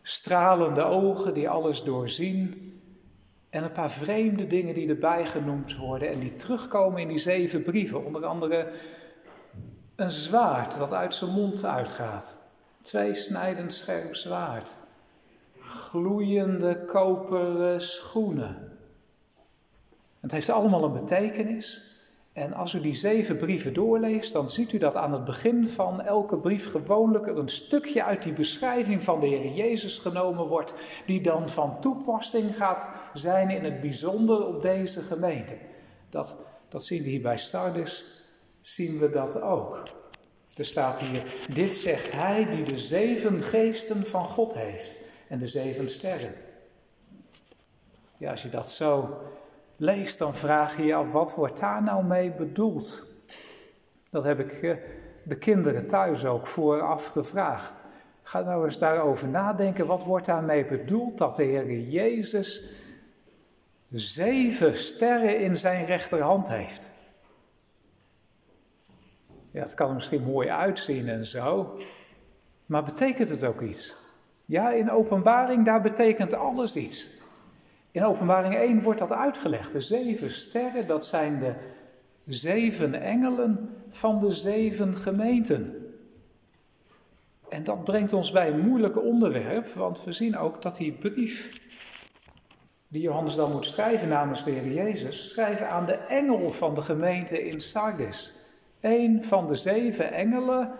stralende ogen die alles doorzien. En een paar vreemde dingen die erbij genoemd worden en die terugkomen in die zeven brieven. Onder andere een zwaard dat uit zijn mond uitgaat. Twee snijdend scherp zwaard. Gloeiende koperen schoenen. Het heeft allemaal een betekenis. En als u die zeven brieven doorleest, dan ziet u dat aan het begin van elke brief gewoonlijk een stukje uit die beschrijving van de Heer Jezus genomen wordt, die dan van toepassing gaat zijn in het bijzonder op deze gemeente. Dat, dat zien we hier bij Sardis, zien we dat ook. Er staat hier, dit zegt hij die de zeven geesten van God heeft en de zeven sterren. Ja, als je dat zo leest, dan vraag je je af, wat wordt daar nou mee bedoeld? Dat heb ik eh, de kinderen thuis ook vooraf gevraagd. Ga nou eens daarover nadenken, wat wordt daarmee bedoeld dat de Heer Jezus zeven sterren in zijn rechterhand heeft? Ja, het kan er misschien mooi uitzien en zo, maar betekent het ook iets? Ja, in openbaring, daar betekent alles iets. In Openbaring 1 wordt dat uitgelegd. De zeven sterren, dat zijn de zeven engelen van de zeven gemeenten. En dat brengt ons bij een moeilijk onderwerp, want we zien ook dat die brief die Johannes dan moet schrijven namens de Heer Jezus, schrijven aan de engel van de gemeente in Sardis. Een van de zeven engelen,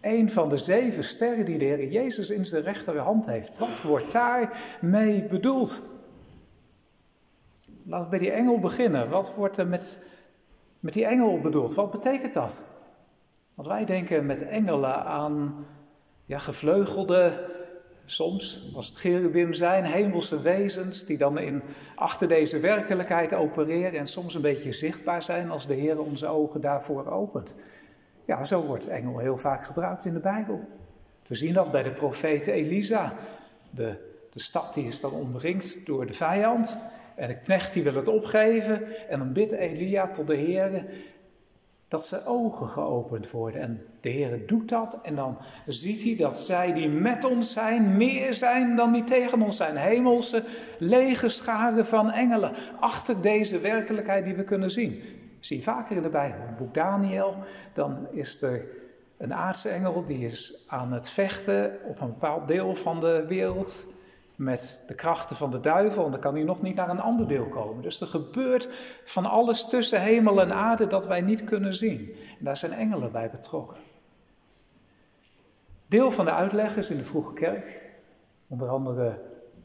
een van de zeven sterren die de Heer Jezus in zijn rechterhand heeft. Wat wordt daarmee bedoeld? Laten we bij die engel beginnen. Wat wordt er met, met die engel bedoeld? Wat betekent dat? Want wij denken met engelen aan ja, gevleugelde, soms als het cherubim zijn, hemelse wezens die dan in, achter deze werkelijkheid opereren en soms een beetje zichtbaar zijn als de Heer onze ogen daarvoor opent. Ja, zo wordt engel heel vaak gebruikt in de Bijbel. We zien dat bij de profete Elisa. De, de stad die is dan omringd door de vijand. En de knecht die wil het opgeven. En dan bidt Elia tot de Heer dat zijn ogen geopend worden. En de Heer doet dat. En dan ziet hij dat zij die met ons zijn, meer zijn dan die tegen ons zijn. Hemelse, lege scharen van engelen. Achter deze werkelijkheid die we kunnen zien. Zie vaker in de Bijbel. Het boek Daniel, dan is er een aardse engel die is aan het vechten op een bepaald deel van de wereld met de krachten van de duivel en dan kan hij nog niet naar een ander deel komen. Dus er gebeurt van alles tussen hemel en aarde dat wij niet kunnen zien. En daar zijn engelen bij betrokken. Deel van de uitleggers in de vroege kerk, onder andere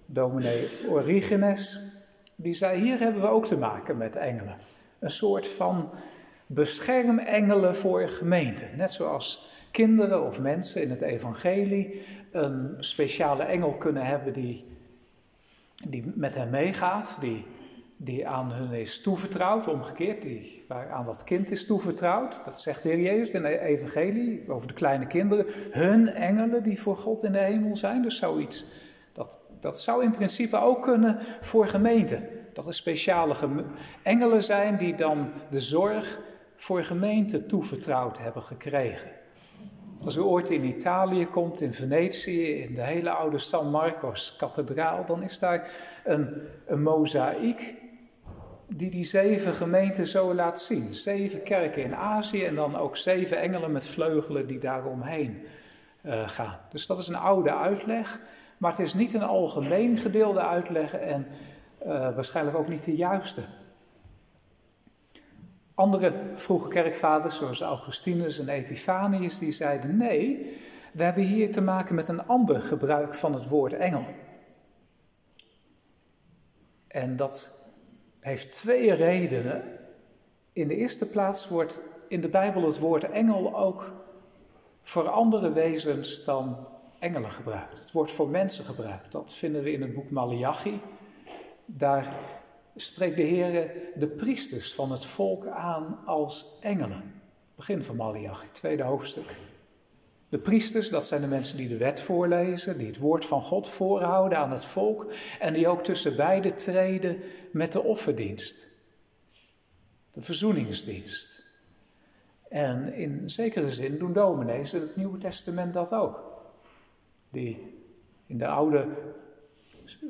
dominee Origenes, die zei: Hier hebben we ook te maken met engelen. Een soort van beschermengelen voor gemeenten. Net zoals kinderen of mensen in het evangelie een speciale engel kunnen hebben die, die met hen meegaat, die, die aan hun is toevertrouwd, omgekeerd, die, aan dat kind is toevertrouwd. Dat zegt de Heer Jezus in de evangelie over de kleine kinderen. Hun engelen die voor God in de hemel zijn. Dus zoiets, dat, dat zou in principe ook kunnen voor gemeenten. Dat er speciale engelen zijn die dan de zorg voor gemeenten toevertrouwd hebben gekregen. Als u ooit in Italië komt, in Venetië, in de hele oude San Marcos kathedraal, dan is daar een, een mozaïek die die zeven gemeenten zo laat zien. Zeven kerken in Azië en dan ook zeven engelen met vleugelen die daaromheen uh, gaan. Dus dat is een oude uitleg, maar het is niet een algemeen gedeelde uitleg en uh, waarschijnlijk ook niet de juiste. Andere vroege kerkvaders, zoals Augustinus en Epifanius, die zeiden nee, we hebben hier te maken met een ander gebruik van het woord engel. En dat heeft twee redenen. In de eerste plaats wordt in de Bijbel het woord engel ook voor andere wezens dan engelen gebruikt. Het wordt voor mensen gebruikt. Dat vinden we in het boek Malachi. Daar spreekt de Heer de priesters van het volk aan als engelen. Begin van Malachi, tweede hoofdstuk. De priesters, dat zijn de mensen die de wet voorlezen, die het woord van God voorhouden aan het volk en die ook tussen beide treden met de offerdienst, de verzoeningsdienst. En in zekere zin doen dominees in het Nieuwe Testament dat ook. Die in de oude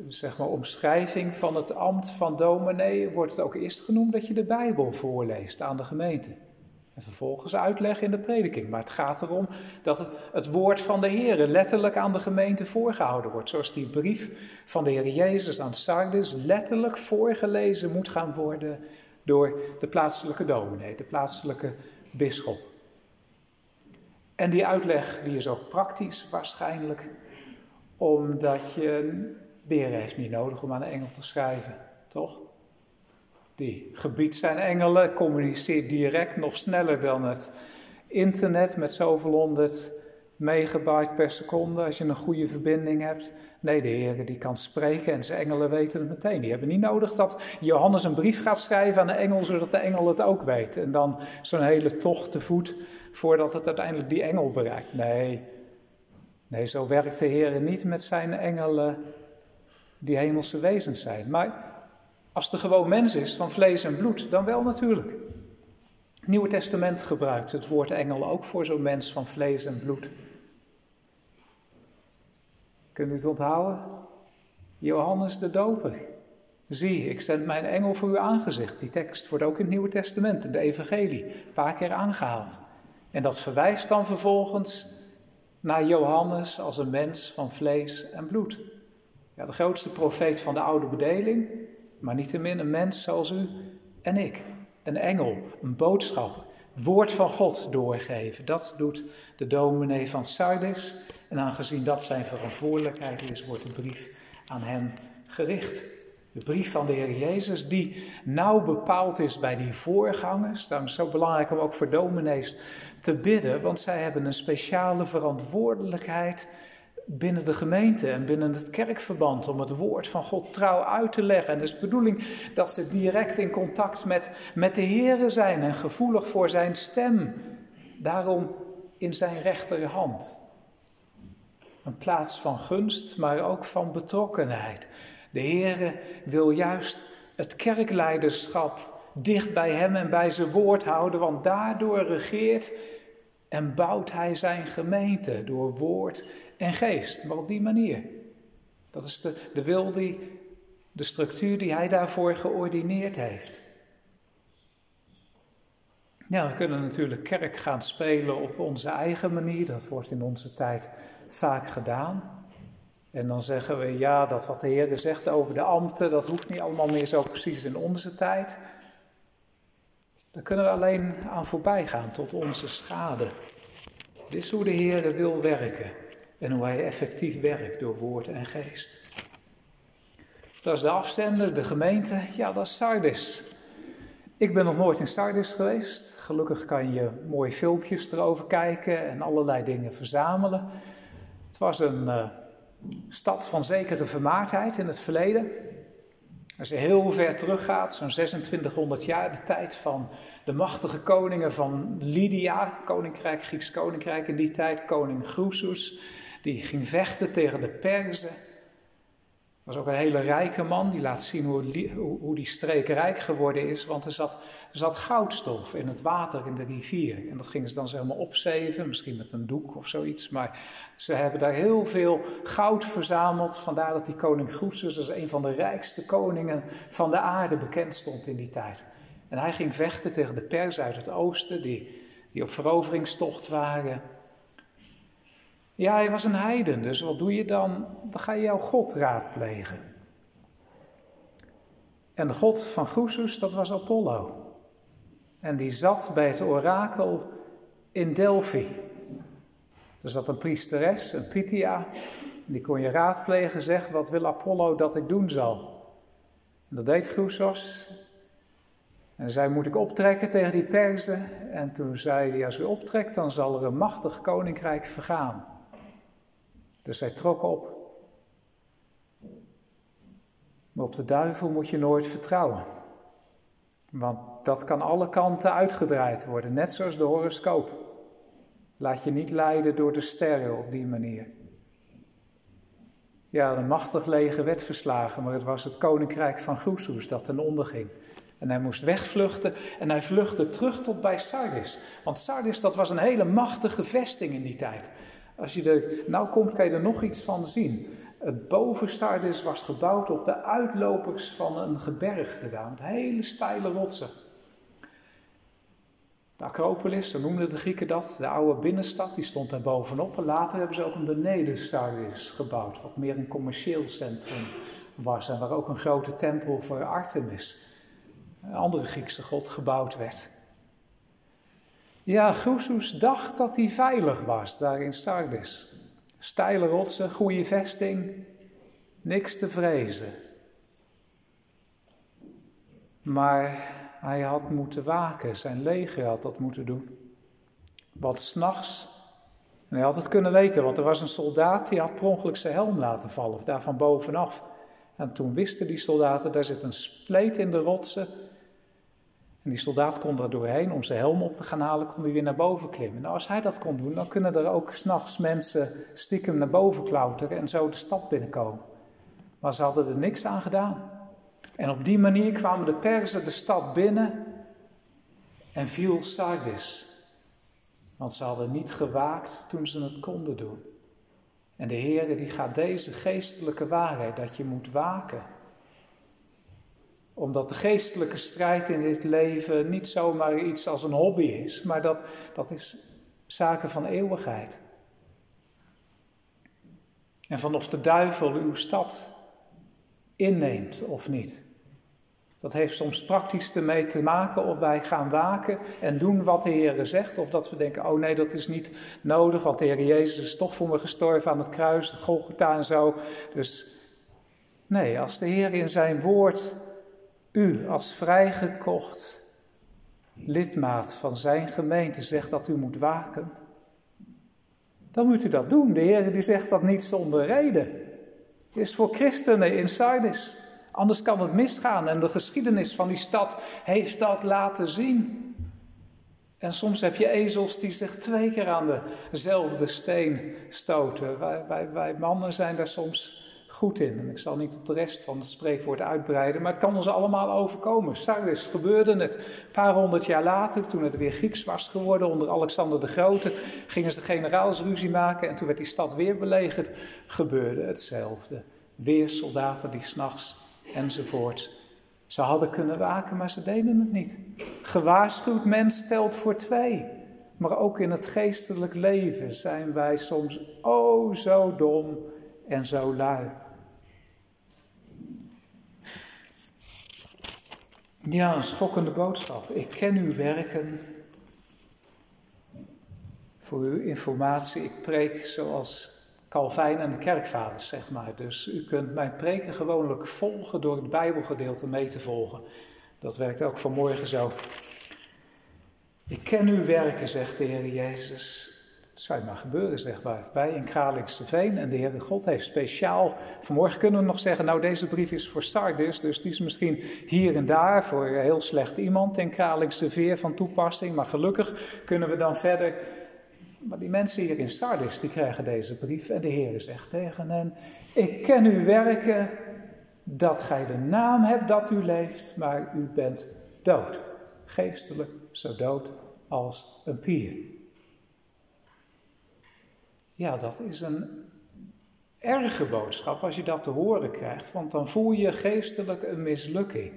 zeg maar, omschrijving van het ambt van dominee wordt het ook eerst genoemd dat je de Bijbel voorleest aan de gemeente. En vervolgens uitleggen in de prediking. Maar het gaat erom dat het, het woord van de Heer letterlijk aan de gemeente voorgehouden wordt. Zoals die brief van de Heer Jezus aan Sardis letterlijk voorgelezen moet gaan worden door de plaatselijke dominee, de plaatselijke bisschop. En die uitleg die is ook praktisch waarschijnlijk, omdat je weer heeft niet nodig om aan een engel te schrijven, toch? Die gebiedt zijn engelen, communiceert direct nog sneller dan het internet met zoveel honderd megabyte per seconde als je een goede verbinding hebt. Nee, de Heer die kan spreken en zijn engelen weten het meteen. Die hebben niet nodig dat Johannes een brief gaat schrijven aan de engel, zodat de engel het ook weet. En dan zo'n hele tocht te voet voordat het uiteindelijk die engel bereikt. Nee, nee zo werkt de Heer niet met zijn engelen die hemelse wezens zijn. Maar als er gewoon mens is van vlees en bloed, dan wel natuurlijk. Nieuwe Testament gebruikt het woord engel ook voor zo'n mens van vlees en bloed. Kunt u het onthouden? Johannes de Doper. Zie, ik zend mijn engel voor uw aangezicht. Die tekst wordt ook in het Nieuwe Testament, in de Evangelie, een paar keer aangehaald. En dat verwijst dan vervolgens naar Johannes als een mens van vlees en bloed. De grootste profeet van de oude bedeling, maar niettemin een mens zoals u en ik. Een engel, een boodschap, woord van God doorgeven. Dat doet de dominee van Sardis. En aangezien dat zijn verantwoordelijkheid is, wordt de brief aan hem gericht. De brief van de Heer Jezus, die nauw bepaald is bij die voorgangers. Daarom is het zo belangrijk om ook voor dominees te bidden, want zij hebben een speciale verantwoordelijkheid binnen de gemeente en binnen het kerkverband om het woord van God trouw uit te leggen. En het is de bedoeling dat ze direct in contact met, met de Heer zijn en gevoelig voor zijn stem. Daarom in zijn rechterhand. Een plaats van gunst, maar ook van betrokkenheid. De Heere wil juist het kerkleiderschap dicht bij hem en bij zijn woord houden, want daardoor regeert en bouwt hij zijn gemeente door woord en geest. Maar op die manier. Dat is de, de wil die, de structuur die hij daarvoor geordineerd heeft. Ja, we kunnen natuurlijk kerk gaan spelen op onze eigen manier. Dat wordt in onze tijd vaak gedaan. En dan zeggen we, ja, dat wat de Heer zegt over de ambten, dat hoeft niet allemaal meer zo precies in onze tijd. Daar kunnen we alleen aan voorbij gaan tot onze schade. Dit is hoe de Heer wil werken en hoe Hij effectief werkt door woord en geest. Dat is de afzender, de gemeente, ja, dat is Sardis. Ik ben nog nooit in Sardis geweest. Gelukkig kan je mooie filmpjes erover kijken en allerlei dingen verzamelen. Het was een uh, stad van zekere vermaardheid in het verleden. Als je heel ver teruggaat, zo'n 2600 jaar, de tijd van de machtige koningen van Lydia, koninkrijk, Grieks koninkrijk in die tijd, koning Drusus, die ging vechten tegen de Perzen. Was ook een hele rijke man, die laat zien hoe, hoe die streek rijk geworden is, want er zat, er zat goudstof in het water in de rivier. En dat gingen ze dan zeg maar opzeven, misschien met een doek of zoiets, maar ze hebben daar heel veel goud verzameld. Vandaar dat die koning Drusus als een van de rijkste koningen van de aarde bekend stond in die tijd. En hij ging vechten tegen de Perzen uit het oosten, die, die op veroveringstocht waren. Ja, hij was een heiden, dus wat doe je dan? Dan ga je jouw God raadplegen. En de god van Drusus, dat was Apollo. En die zat bij het orakel in Delphi. Er zat een priesteres, een Pythia, en die kon je raadplegen, zeg, wat wil Apollo dat ik doen zal? En dat deed Drusus. En zij moet ik optrekken tegen die Perzen. En toen zei hij, als u optrekt, dan zal er een machtig koninkrijk vergaan. Dus hij trok op. Maar op de duivel moet je nooit vertrouwen. Want dat kan alle kanten uitgedraaid worden, net zoals de horoscoop. Laat je niet leiden door de sterren op die manier. Ja, een machtig leger werd verslagen, maar het was het koninkrijk van Groesoes dat ten onder ging. En hij moest wegvluchten en hij vluchtte terug tot bij Sardis. Want Sardis, dat was een hele machtige vesting in die tijd. Als je er nou komt, kan je er nog iets van zien. Het boven Sardis was gebouwd op de uitlopers van een gebergte daar, hele steile rotsen. De Acropolis, zo noemden de Grieken dat, de oude binnenstad, die stond daar bovenop. En later hebben ze ook een beneden Sardis gebouwd, wat meer een commercieel centrum was en waar ook een grote tempel voor Artemis een andere Griekse god, gebouwd werd. Ja, Groesus dacht dat hij veilig was daar in Sardis. Steile rotsen, goede vesting, niks te vrezen. Maar hij had moeten waken, zijn leger had dat moeten doen. Wat s'nachts, en hij had het kunnen weten, want er was een soldaat die had per ongeluk zijn helm laten vallen, of daar van bovenaf. En toen wisten die soldaten, daar zit een spleet in de rotsen. En die soldaat kon er doorheen om zijn helm op te gaan halen, kon hij weer naar boven klimmen. Nou, als hij dat kon doen, dan kunnen er ook s'nachts mensen stiekem naar boven klauteren en zo de stad binnenkomen. Maar ze hadden er niks aan gedaan. En op die manier kwamen de Perzen de stad binnen en viel Sardis. Want ze hadden niet gewaakt toen ze het konden doen. En de Heer die gaat deze geestelijke waarheid, dat je moet waken. Omdat de geestelijke strijd in dit leven niet zomaar iets als een hobby is, maar dat, dat is zaken van eeuwigheid. En van of de duivel uw stad inneemt of niet. Dat heeft soms praktisch ermee te maken of wij gaan waken en doen wat de Heer zegt. Of dat we denken, oh nee, dat is niet nodig, want de Heer Jezus is toch voor me gestorven aan het kruis, de Golgotha en zo. Dus nee, als de Heer in zijn woord u als vrijgekocht lidmaat van zijn gemeente zegt dat u moet waken, dan moet u dat doen. De Heer die zegt dat niet zonder reden. Het is voor christenen in Sardis. Anders kan het misgaan en de geschiedenis van die stad heeft dat laten zien. En soms heb je ezels die zich twee keer aan dezelfde steen stoten. Wij, wij, wij mannen zijn daar soms goed in. En ik zal niet op de rest van het spreekwoord uitbreiden, maar het kan ons allemaal overkomen. Sardis gebeurde het. Een paar honderd jaar later, toen het weer Grieks was geworden onder Alexander de Grote, gingen ze de generaals ruzie maken en toen werd die stad weer belegerd. Gebeurde hetzelfde. Weer soldaten die s'nachts enzovoort. Ze hadden kunnen waken, maar ze deden het niet. Gewaarschuwd mens stelt voor twee. Maar ook in het geestelijk leven zijn wij soms oh zo dom en zo lui. Ja, een schokkende boodschap. Ik ken uw werken. Voor uw informatie, ik preek zoals Calvijn en de kerkvaders, zeg maar. Dus u kunt mijn preken gewoonlijk volgen door het Bijbelgedeelte mee te volgen. Dat werkt ook vanmorgen zo. Ik ken uw werken, zegt de Heer Jezus. Zou maar gebeuren, zeg maar. Wij in Kralingse Veen en de Heere God heeft speciaal... Vanmorgen kunnen we nog zeggen, nou deze brief is voor Sardis, dus die is misschien hier en daar voor heel slecht iemand in Kralingse Veer van toepassing. Maar gelukkig kunnen we dan verder maar die mensen hier in Sardis, die krijgen deze brief en de Heer zegt tegen hen, ik ken uw werken, dat gij de naam hebt dat u leeft, maar u bent dood. Geestelijk zo dood als een pier. Ja, dat is een erge boodschap als je dat te horen krijgt, want dan voel je geestelijk een mislukking.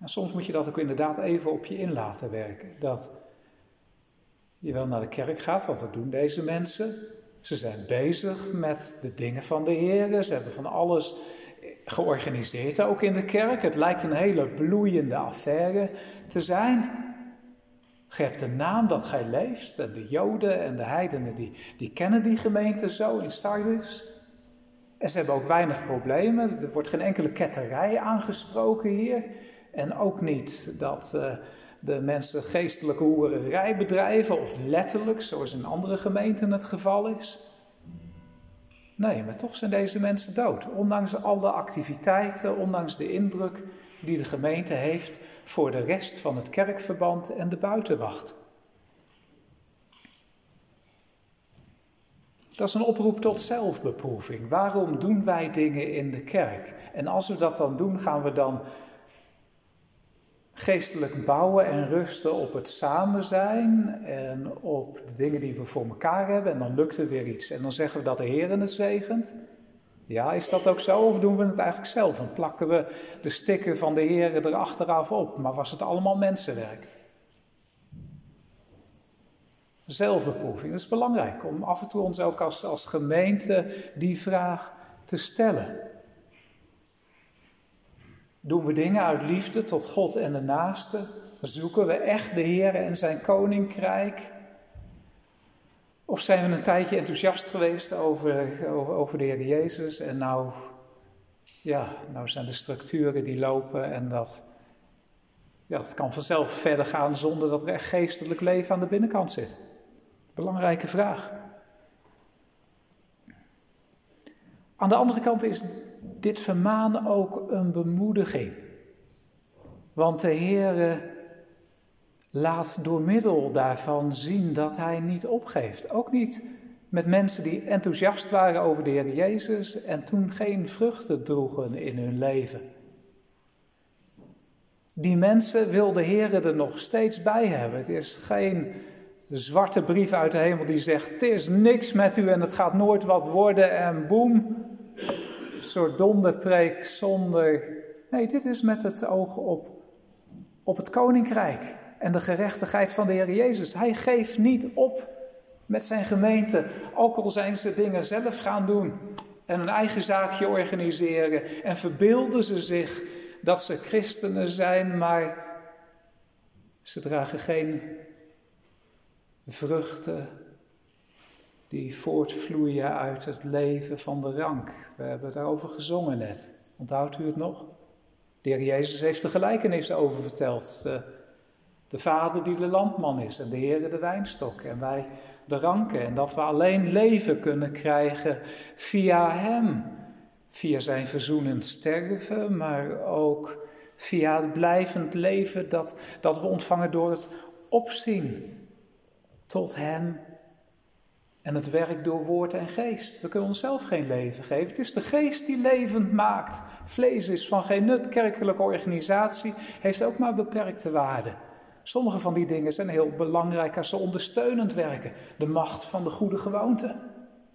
En soms moet je dat ook inderdaad even op je in laten werken. Dat je wel naar de kerk gaat, want dat doen deze mensen. Ze zijn bezig met de dingen van de Heer. Ze hebben van alles georganiseerd ook in de kerk. Het lijkt een hele bloeiende affaire te zijn. Je hebt de naam dat gij leeft. En de Joden en de heidenen die, die kennen die gemeente zo in Sardis. En ze hebben ook weinig problemen. Er wordt geen enkele ketterij aangesproken hier. En ook niet dat... Uh, de mensen geestelijke hoererij bedrijven, of letterlijk, zoals in andere gemeenten het geval is. Nee, maar toch zijn deze mensen dood, ondanks alle activiteiten, ondanks de indruk die de gemeente heeft voor de rest van het kerkverband en de buitenwacht. Dat is een oproep tot zelfbeproeving. Waarom doen wij dingen in de kerk? En als we dat dan doen, gaan we dan geestelijk bouwen en rusten op het samen zijn en op de dingen die we voor elkaar hebben en dan lukt er weer iets. En dan zeggen we dat de Heer het zegent. Ja, is dat ook zo of doen we het eigenlijk zelf en plakken we de stikken van de Heer er achteraf op? Maar was het allemaal mensenwerk? Zelfbeproeving, is belangrijk om af en toe ons ook als, als gemeente die vraag te stellen. Doen we dingen uit liefde tot God en de naaste? Zoeken we echt de Heer en zijn koninkrijk? Of zijn we een tijdje enthousiast geweest over, over, over de Heer Jezus en nou, ja, nou zijn de structuren die lopen en dat, ja, dat kan vanzelf verder gaan zonder dat er echt geestelijk leven aan de binnenkant zit. Belangrijke vraag. Aan de andere kant is dit vermaan ook een bemoediging. Want de Heer laat door middel daarvan zien dat Hij niet opgeeft. Ook niet met mensen die enthousiast waren over de Heer Jezus en toen geen vruchten droegen in hun leven. Die mensen wil de Heer er nog steeds bij hebben. Het is geen zwarte brief uit de hemel die zegt: Het is niks met u en het gaat nooit wat worden en boem. Een soort donderpreek zonder. Nee, dit is met het oog op, op het koninkrijk en de gerechtigheid van de Heer Jezus. Hij geeft niet op met zijn gemeente, ook al zijn ze dingen zelf gaan doen en een eigen zaakje organiseren en verbeelden ze zich dat ze christenen zijn, maar ze dragen geen vruchten die voortvloeien uit het leven van de rank. We hebben daarover gezongen net. Onthoudt u het nog? De Heer Jezus heeft de gelijkenis over verteld. De, de vader die de landman is en de Heer de wijnstok en wij de ranken. En dat we alleen leven kunnen krijgen via Hem. Via zijn verzoenend sterven, maar ook via het blijvend leven dat, dat we ontvangen door het opzien tot Hem en het werk door woord en geest. We kunnen onszelf geen leven geven. Het is de geest die levend maakt. Vlees is van geen nut. Kerkelijke organisatie heeft ook maar beperkte waarde. Sommige van die dingen zijn heel belangrijk als ze ondersteunend werken. De macht van de goede gewoonte.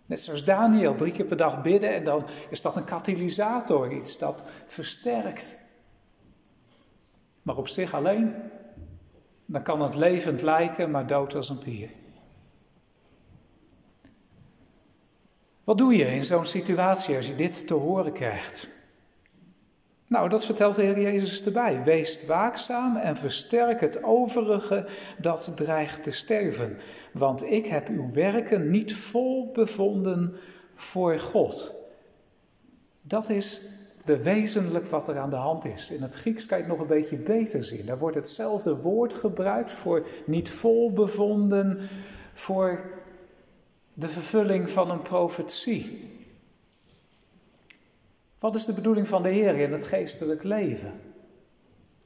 Net zoals Daniel, drie keer per dag bidden en dan is dat een katalysator, iets dat versterkt. Maar op zich alleen, dan kan het levend lijken, maar dood als een pier. Wat doe je in zo'n situatie als je dit te horen krijgt? Nou, dat vertelt de Heer Jezus erbij. Wees waakzaam en versterk het overige dat dreigt te sterven. Want ik heb uw werken niet vol bevonden voor God. Dat is de wezenlijk wat er aan de hand is. In het Grieks kan je het nog een beetje beter zien. Daar wordt hetzelfde woord gebruikt voor niet vol bevonden, voor de vervulling van een profetie. Wat is de bedoeling van de Heer in het geestelijk leven?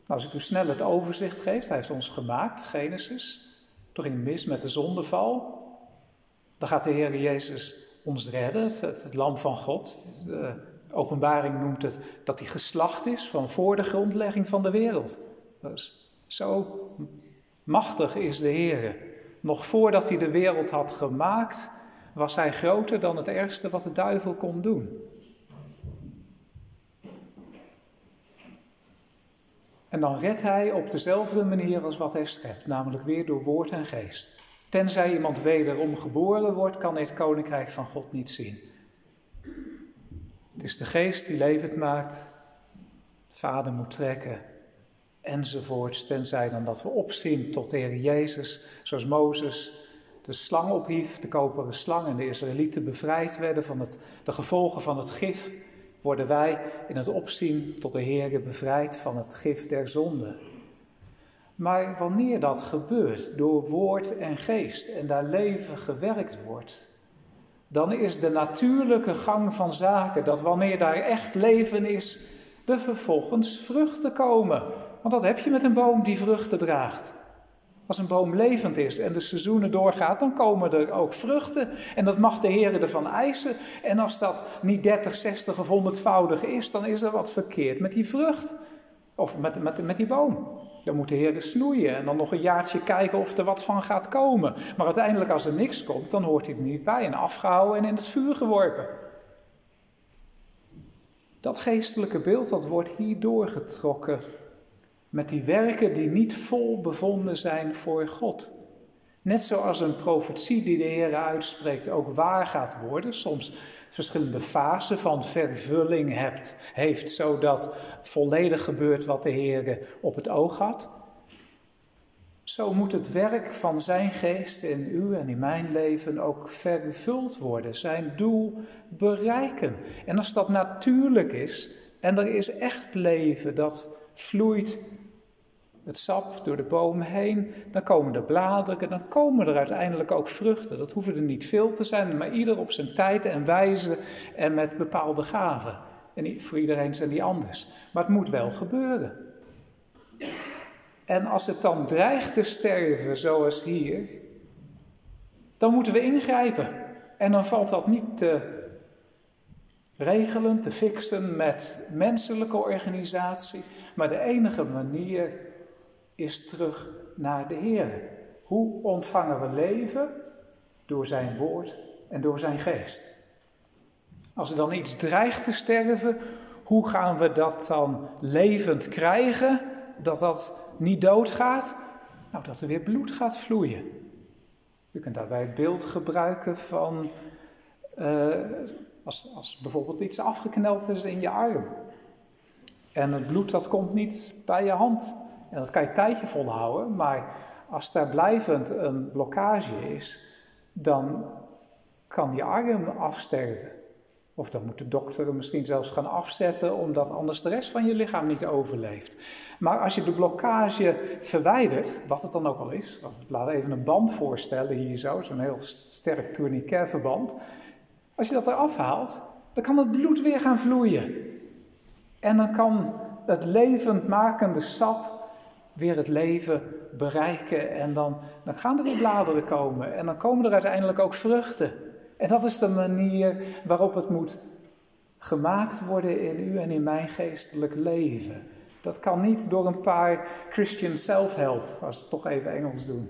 Nou, als ik u snel het overzicht geef, hij heeft ons gemaakt, Genesis. Toen ging mis met de zondeval. Dan gaat de Heer Jezus ons redden, het, het lam van God. De openbaring noemt het dat hij geslacht is van voor de grondlegging van de wereld. Dus zo machtig is de Heer. Nog voordat hij de wereld had gemaakt, was hij groter dan het ergste wat de duivel kon doen. En dan redt hij op dezelfde manier als wat hij schept, namelijk weer door woord en geest. Tenzij iemand wederom geboren wordt, kan hij het koninkrijk van God niet zien. Het is de geest die levend maakt, de vader moet trekken, enzovoorts. Tenzij dan dat we opzien tot de Heer Jezus, zoals Mozes de slang ophief, de koperen slang, en de Israëlieten bevrijd werden van het, de gevolgen van het gif worden wij in het opzien tot de Heer bevrijd van het gif der zonde. Maar wanneer dat gebeurt door woord en geest en daar leven gewerkt wordt, dan is de natuurlijke gang van zaken dat wanneer daar echt leven is, er vervolgens vruchten komen. Want dat heb je met een boom die vruchten draagt. Als een boom levend is en de seizoenen doorgaat, dan komen er ook vruchten. En dat mag de Heer ervan eisen. En als dat niet 30, 60 of 100voudig is, dan is er wat verkeerd met die vrucht. Of met, met, met die boom. Dan moet de Heer snoeien en dan nog een jaartje kijken of er wat van gaat komen. Maar uiteindelijk, als er niks komt, dan hoort hij er niet bij en afgehouden en in het vuur geworpen. Dat geestelijke beeld, dat wordt hier doorgetrokken met die werken die niet vol bevonden zijn voor God. Net zoals een profetie die de Heer uitspreekt ook waar gaat worden, soms verschillende fasen van vervulling hebt, heeft, zodat volledig gebeurt wat de Heer op het oog had. Zo moet het werk van zijn geest in u en in mijn leven ook vervuld worden, zijn doel bereiken. En als dat natuurlijk is en er is echt leven dat vloeit het sap door de boom heen, dan komen er bladeren, dan komen er uiteindelijk ook vruchten. Dat hoeven er niet veel te zijn, maar ieder op zijn tijd en wijze en met bepaalde gaven. En voor iedereen zijn die anders. Maar het moet wel gebeuren. En als het dan dreigt te sterven, zoals hier, dan moeten we ingrijpen. En dan valt dat niet te regelen, te fixen met menselijke organisatie, maar de enige manier is terug naar de Heer. Hoe ontvangen we leven? Door zijn woord en door zijn geest. Als er dan iets dreigt te sterven, hoe gaan we dat dan levend krijgen? Dat dat niet doodgaat? Nou, dat er weer bloed gaat vloeien. Je kunt daarbij het beeld gebruiken van uh, als, als bijvoorbeeld iets afgekneld is in je arm. En het bloed dat komt niet bij je hand. En dat kan je tijdje volhouden, maar als daar blijvend een blokkage is, dan kan die arm afsterven. Of dan moet de dokter hem misschien zelfs gaan afzetten, omdat anders de rest van je lichaam niet overleeft. Maar als je de blokkage verwijdert, wat het dan ook al is, laat even een band voorstellen hier zo, zo'n heel sterk tourniquetverband. Als je dat eraf haalt, dan kan het bloed weer gaan vloeien. En dan kan het levendmakende sap weer het leven bereiken. En dan, dan gaan er weer bladeren komen. En dan komen er uiteindelijk ook vruchten. En dat is de manier waarop het moet gemaakt worden in u en in mijn geestelijk leven. Dat kan niet door een paar Christian self-help, als we het toch even Engels doen,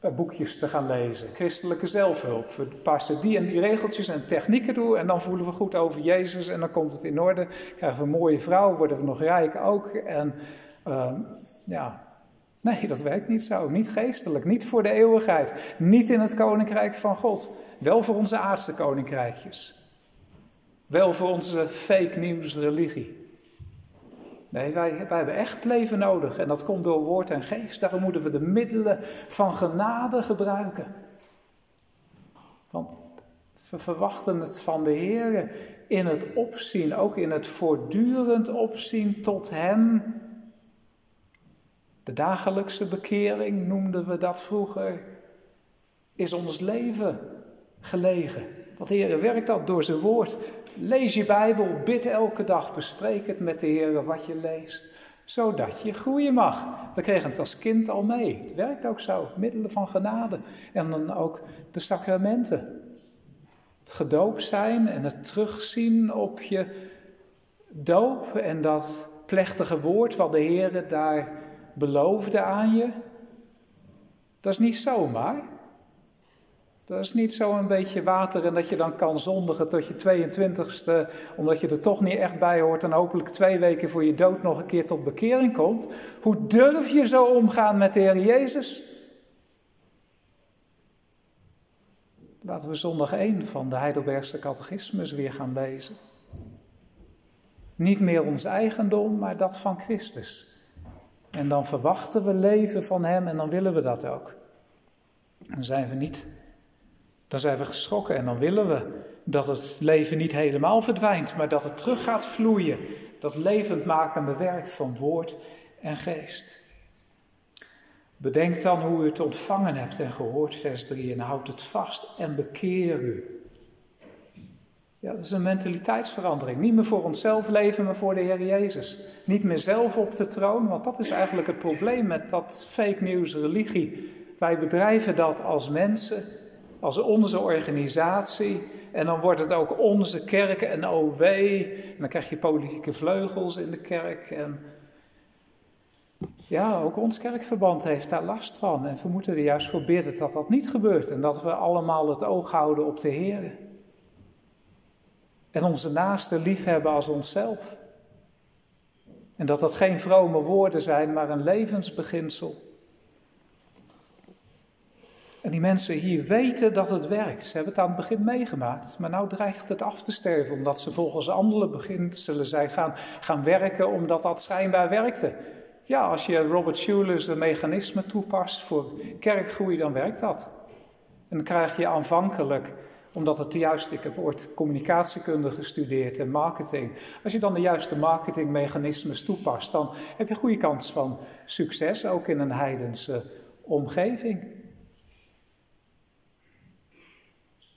eh, boekjes te gaan lezen. Christelijke zelfhulp. We passen die en die regeltjes en technieken toe en dan voelen we goed over Jezus en dan komt het in orde. Krijgen we een mooie vrouw, worden we nog rijk ook. En uh, ja, nee, dat werkt niet zo. Niet geestelijk, niet voor de eeuwigheid. Niet in het koninkrijk van God. Wel voor onze aardse koninkrijkjes. Wel voor onze fake news religie. Nee, wij, wij hebben echt leven nodig en dat komt door woord en geest. Daarom moeten we de middelen van genade gebruiken. Want we verwachten het van de Heer in het opzien, ook in het voortdurend opzien tot Hem. De dagelijkse bekering noemden we dat vroeger, is ons leven gelegen. Dat Heer werkt dat door zijn woord. Lees je Bijbel, bid elke dag, bespreek het met de Heer wat je leest, zodat je groeien mag. We kregen het als kind al mee. Het werkt ook zo, middelen van genade en dan ook de sacramenten. Het gedoopt zijn en het terugzien op je doop en dat plechtige woord wat de Heer daar beloofde aan je. Dat is niet zomaar. Dat is niet zo een beetje water en dat je dan kan zondigen tot je 22ste, omdat je er toch niet echt bij hoort en hopelijk twee weken voor je dood nog een keer tot bekering komt. Hoe durf je zo omgaan met de Heer Jezus? Laten we zondag 1 van de Heidelbergse catechismus weer gaan lezen. Niet meer ons eigendom, maar dat van Christus. En dan verwachten we leven van Hem en dan willen we dat ook. Dan zijn we niet dan zijn we geschrokken en dan willen we dat het leven niet helemaal verdwijnt, maar dat het terug gaat vloeien. Dat levendmakende werk van woord en geest. Bedenk dan hoe u het ontvangen hebt en gehoord, vers 3, en houd het vast en bekeer u. Ja, dat is een mentaliteitsverandering. Niet meer voor onszelf leven, maar voor de Heer Jezus. Niet meer zelf op de troon, want dat is eigenlijk het probleem met dat fake news religie. Wij bedrijven dat als mensen als onze organisatie. En dan wordt het ook onze kerk en OW. En dan krijg je politieke vleugels in de kerk. En ja, ook ons kerkverband heeft daar last van. En we moeten er juist voor bidden dat dat niet gebeurt. En dat we allemaal het oog houden op de Heer. En onze naaste liefhebben als onszelf. En dat dat geen vrome woorden zijn, maar een levensbeginsel. En die mensen hier weten dat het werkt. Ze hebben het aan het begin meegemaakt, maar nou dreigt het af te sterven, omdat ze volgens anderen beginselen zijn gaan, gaan werken, omdat dat schijnbaar werkte. Ja, als je Robert Schulers de mechanisme toepast voor kerkgroei, dan werkt dat. En dan krijg je aanvankelijk, omdat het juist, ik heb ooit communicatiekunde gestudeerd en marketing. Als je dan de juiste marketingmechanismes toepast, dan heb je goede kans van succes, ook in een heidense omgeving.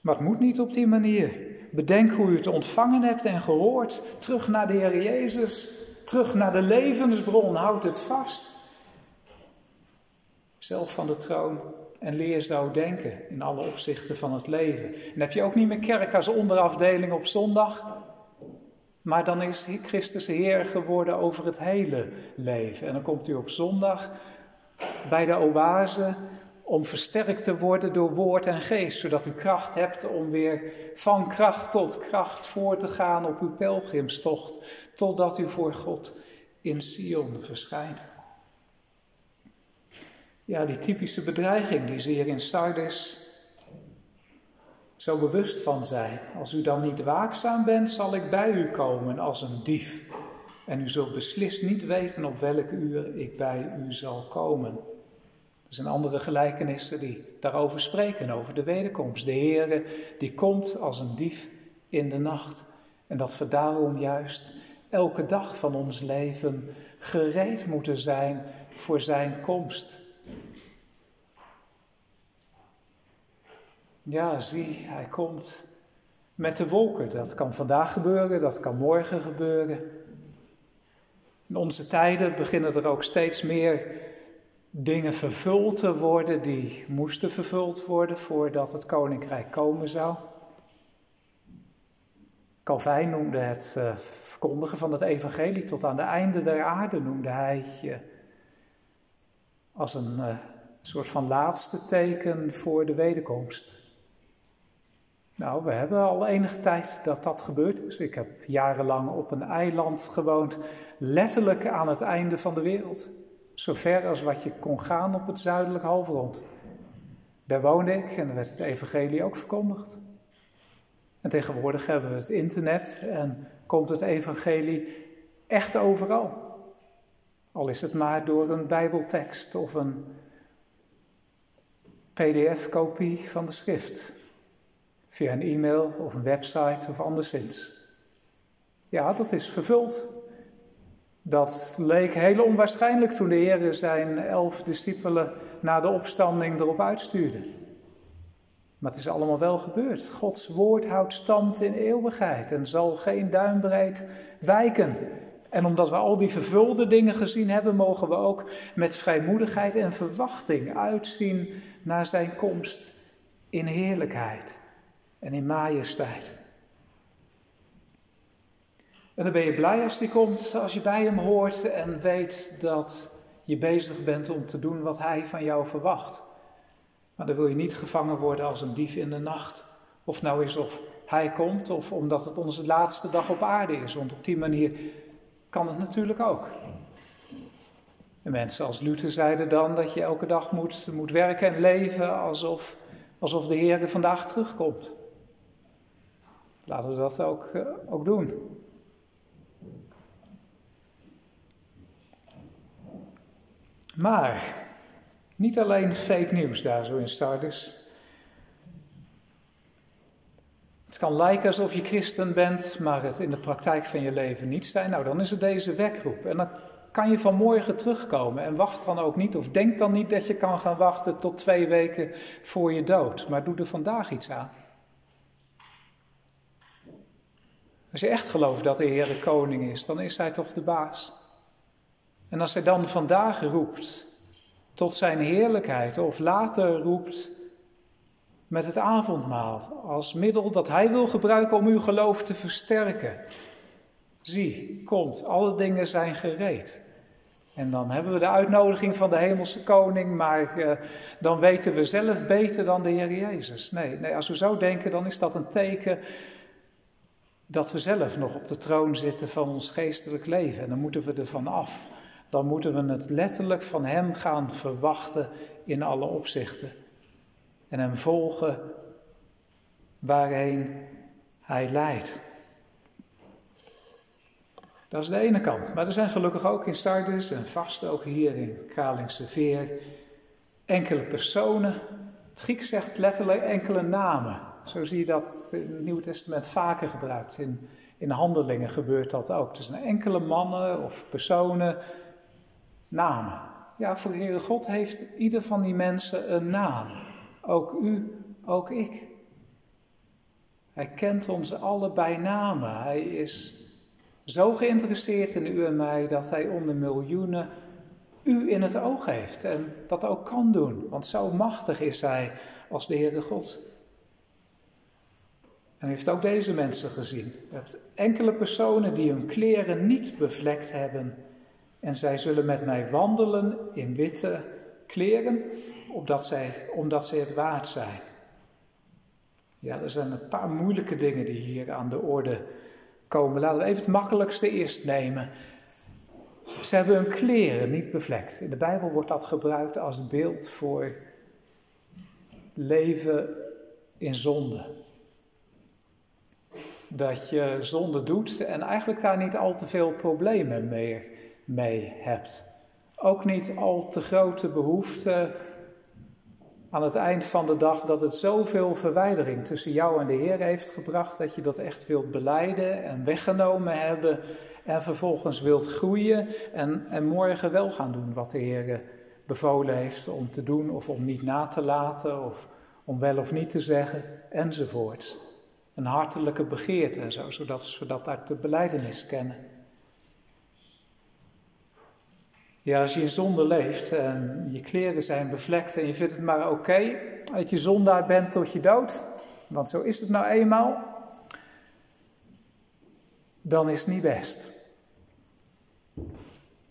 Maar het moet niet op die manier. Bedenk hoe u het ontvangen hebt en gehoord. Terug naar de Heer Jezus. Terug naar de levensbron. Houd het vast. Zelf van de troon. En leer zo denken in alle opzichten van het leven. En heb je ook niet meer kerk als onderafdeling op zondag. Maar dan is Christus Heer geworden over het hele leven. En dan komt u op zondag bij de oase om versterkt te worden door woord en geest, zodat u kracht hebt om weer van kracht tot kracht voor te gaan op uw pelgrimstocht, totdat u voor God in Sion verschijnt. Ja, die typische bedreiging die ze hier in Sardes zo bewust van zijn. Als u dan niet waakzaam bent, zal ik bij u komen als een dief. En u zult beslist niet weten op welk uur ik bij u zal komen. Er zijn andere gelijkenissen die daarover spreken, over de wederkomst. De Heere die komt als een dief in de nacht. En dat we daarom juist elke dag van ons leven gereed moeten zijn voor zijn komst. Ja, zie, hij komt met de wolken. Dat kan vandaag gebeuren, dat kan morgen gebeuren. In onze tijden beginnen er ook steeds meer dingen vervuld te worden die moesten vervuld worden voordat het koninkrijk komen zou. Calvijn noemde het uh, verkondigen van het evangelie tot aan de einde der aarde, noemde hij je als een uh, soort van laatste teken voor de wederkomst. Nou, we hebben al enige tijd dat dat gebeurd is. Ik heb jarenlang op een eiland gewoond, letterlijk aan het einde van de wereld. Zo ver als wat je kon gaan op het zuidelijk halfrond. Daar woonde ik en werd het evangelie ook verkondigd. En tegenwoordig hebben we het internet en komt het evangelie echt overal. Al is het maar door een bijbeltekst of een pdf-kopie van de schrift. Via een e-mail of een website of anderszins. Ja, dat is vervuld dat leek heel onwaarschijnlijk toen de Heer zijn elf discipelen na de opstanding erop uitstuurde. Maar het is allemaal wel gebeurd. Gods woord houdt stand in eeuwigheid en zal geen duimbreed wijken. En omdat we al die vervulde dingen gezien hebben, mogen we ook met vrijmoedigheid en verwachting uitzien naar zijn komst in heerlijkheid en in majesteit. En dan ben je blij als die komt, als je bij hem hoort en weet dat je bezig bent om te doen wat hij van jou verwacht. Maar dan wil je niet gevangen worden als een dief in de nacht. Of nou is of hij komt, of omdat het onze laatste dag op aarde is. Want op die manier kan het natuurlijk ook. En mensen als Luther zeiden dan dat je elke dag moet, moet werken en leven alsof, alsof de Heer vandaag terugkomt. Laten we dat ook, eh, ook doen. Maar niet alleen fake nieuws daar zo in Stardust. Het kan lijken alsof je christen bent, maar het in de praktijk van je leven niet zijn. Nou, dan is het deze wekroep. En dan kan je vanmorgen terugkomen. En wacht dan ook niet, of denk dan niet dat je kan gaan wachten tot twee weken voor je dood. Maar doe er vandaag iets aan. Als je echt gelooft dat de Heer de koning is, dan is hij toch de baas. En als hij dan vandaag roept tot zijn heerlijkheid, of later roept met het avondmaal als middel dat hij wil gebruiken om uw geloof te versterken. Zie, komt, alle dingen zijn gereed. En dan hebben we de uitnodiging van de hemelse koning, maar uh, dan weten we zelf beter dan de Heer Jezus. Nee, nee, als we zo denken, dan is dat een teken dat we zelf nog op de troon zitten van ons geestelijk leven. En dan moeten we ervan af dan moeten we het letterlijk van Hem gaan verwachten in alle opzichten. en hem volgen waarheen hij leidt. Dat is de ene kant. Maar er zijn gelukkig ook in Sardis en vast ook hier in Kralingse Veer enkele personen. Het Grieks zegt letterlijk enkele namen. Zo zie je dat in het Nieuwe Testament vaker gebruikt. In, in handelingen gebeurt dat ook. Een enkele mannen of personen, namen. Ja, voor de Heere God heeft ieder van die mensen een naam. Ook u, ook ik. Hij kent ons allebei namen. Hij is zo geïnteresseerd in u en mij dat hij onder miljoenen u in het oog heeft en dat ook kan doen, want zo machtig is hij als de Heere God. En heeft ook deze mensen gezien. Je hebt enkele personen die hun kleren niet bevlekt hebben en zij zullen met mij wandelen in witte kleren, omdat zij, omdat zij het waard zijn. Ja, er zijn een paar moeilijke dingen die hier aan de orde komen. Laten we even het makkelijkste eerst nemen. Ze hebben hun kleren niet bevlekt. In de Bijbel wordt dat gebruikt als beeld voor leven in zonde. Dat je zonde doet en eigenlijk daar niet al te veel problemen meer mee hebt. Ook niet al te grote behoefte aan het eind van de dag dat het zoveel verwijdering tussen jou en de Heer heeft gebracht dat je dat echt wilt beleiden en weggenomen hebben en vervolgens wilt groeien en, en morgen wel gaan doen wat de Heer bevolen heeft om te doen of om niet na te laten of om wel of niet te zeggen enzovoorts. Een hartelijke begeerte en zo, zodat we dat uit de beleidenis kennen. Ja, als je in zonde leeft en je kleren zijn bevlekt en je vindt het maar oké dat je zondaar bent tot je dood, want zo is het nou eenmaal, dan is het niet best.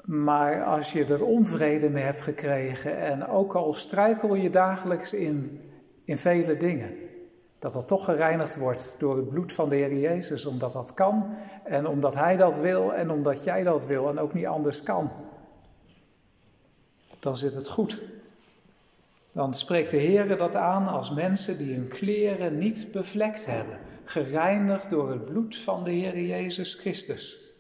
Maar als je er onvrede mee hebt gekregen en ook al struikel je dagelijks in, in vele dingen, dat dat toch gereinigd wordt door het bloed van de Heer Jezus, omdat dat kan en omdat Hij dat wil en omdat jij dat wil en ook niet anders kan dan zit het goed. Dan spreekt de Heer dat aan als mensen die hun kleren niet bevlekt hebben, gereinigd door het bloed van de Heer Jezus Christus.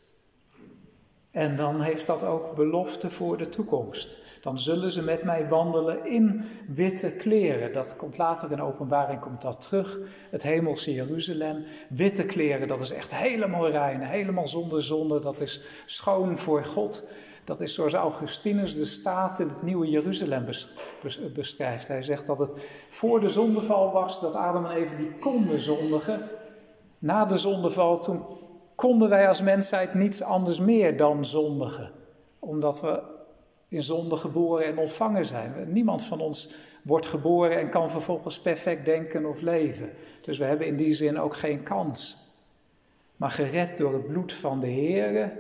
En dan heeft dat ook belofte voor de toekomst. Dan zullen ze met mij wandelen in witte kleren. Dat komt later in openbaring, komt dat terug. Het hemelse Jeruzalem. Witte kleren, dat is echt helemaal rein, helemaal zonder zonde. Dat is schoon voor God. Dat is zoals Augustinus de staat in het nieuwe Jeruzalem beschrijft. Hij zegt dat het voor de zondeval was dat Adam en Eva die konden zondigen. Na de zondeval, toen konden wij als mensheid niets anders meer dan zondigen. Omdat we in zonde geboren en ontvangen zijn. Niemand van ons wordt geboren en kan vervolgens perfect denken of leven. Dus we hebben in die zin ook geen kans. Maar gered door het bloed van de Heer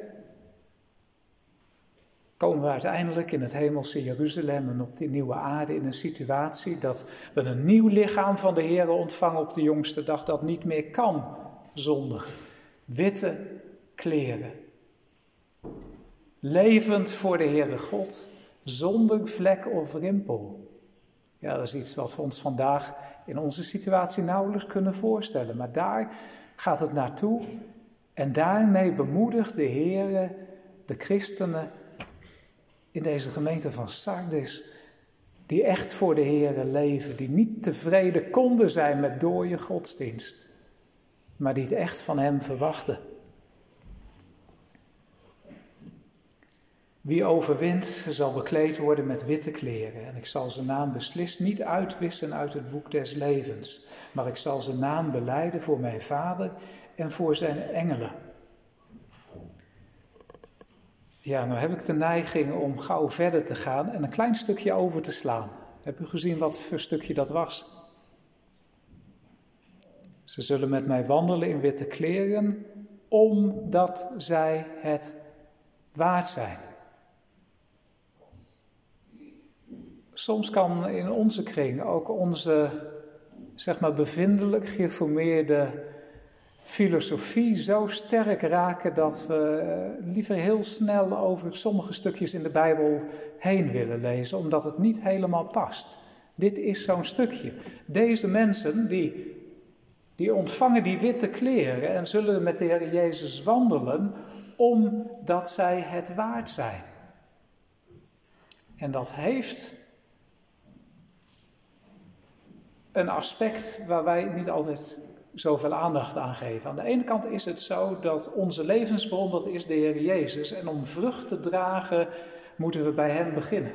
komen we uiteindelijk in het hemelse Jeruzalem en op die nieuwe aarde in een situatie dat we een nieuw lichaam van de Heer ontvangen op de jongste dag dat niet meer kan zondigen. Witte kleren. Levend voor de Heere God, zonder vlek of rimpel. Ja, dat is iets wat we ons vandaag in onze situatie nauwelijks kunnen voorstellen. Maar daar gaat het naartoe en daarmee bemoedigt de Heer de christenen in deze gemeente van Sardis, die echt voor de Heer leven, die niet tevreden konden zijn met dooie godsdienst, maar die het echt van Hem verwachten. Wie overwint, zal bekleed worden met witte kleren. En ik zal zijn naam beslist niet uitwissen uit het boek des levens. Maar ik zal zijn naam beleiden voor mijn vader en voor zijn engelen. Ja, nou heb ik de neiging om gauw verder te gaan en een klein stukje over te slaan. Heb u gezien wat voor stukje dat was? Ze zullen met mij wandelen in witte kleren, omdat zij het waard zijn. Soms kan in onze kring ook onze, zeg maar, bevindelijk geformeerde filosofie zo sterk raken dat we eh, liever heel snel over sommige stukjes in de Bijbel heen willen lezen, omdat het niet helemaal past Dit is zo'n stukje. Deze mensen die, die ontvangen die witte kleren en zullen met de Heer Jezus wandelen omdat zij het waard zijn. En dat heeft een aspect waar wij niet altijd zoveel aandacht aan geven. Aan de ene kant is het zo dat onze levensbron, dat is de Heer Jezus. En om vrucht te dragen, moeten we bij Hem beginnen.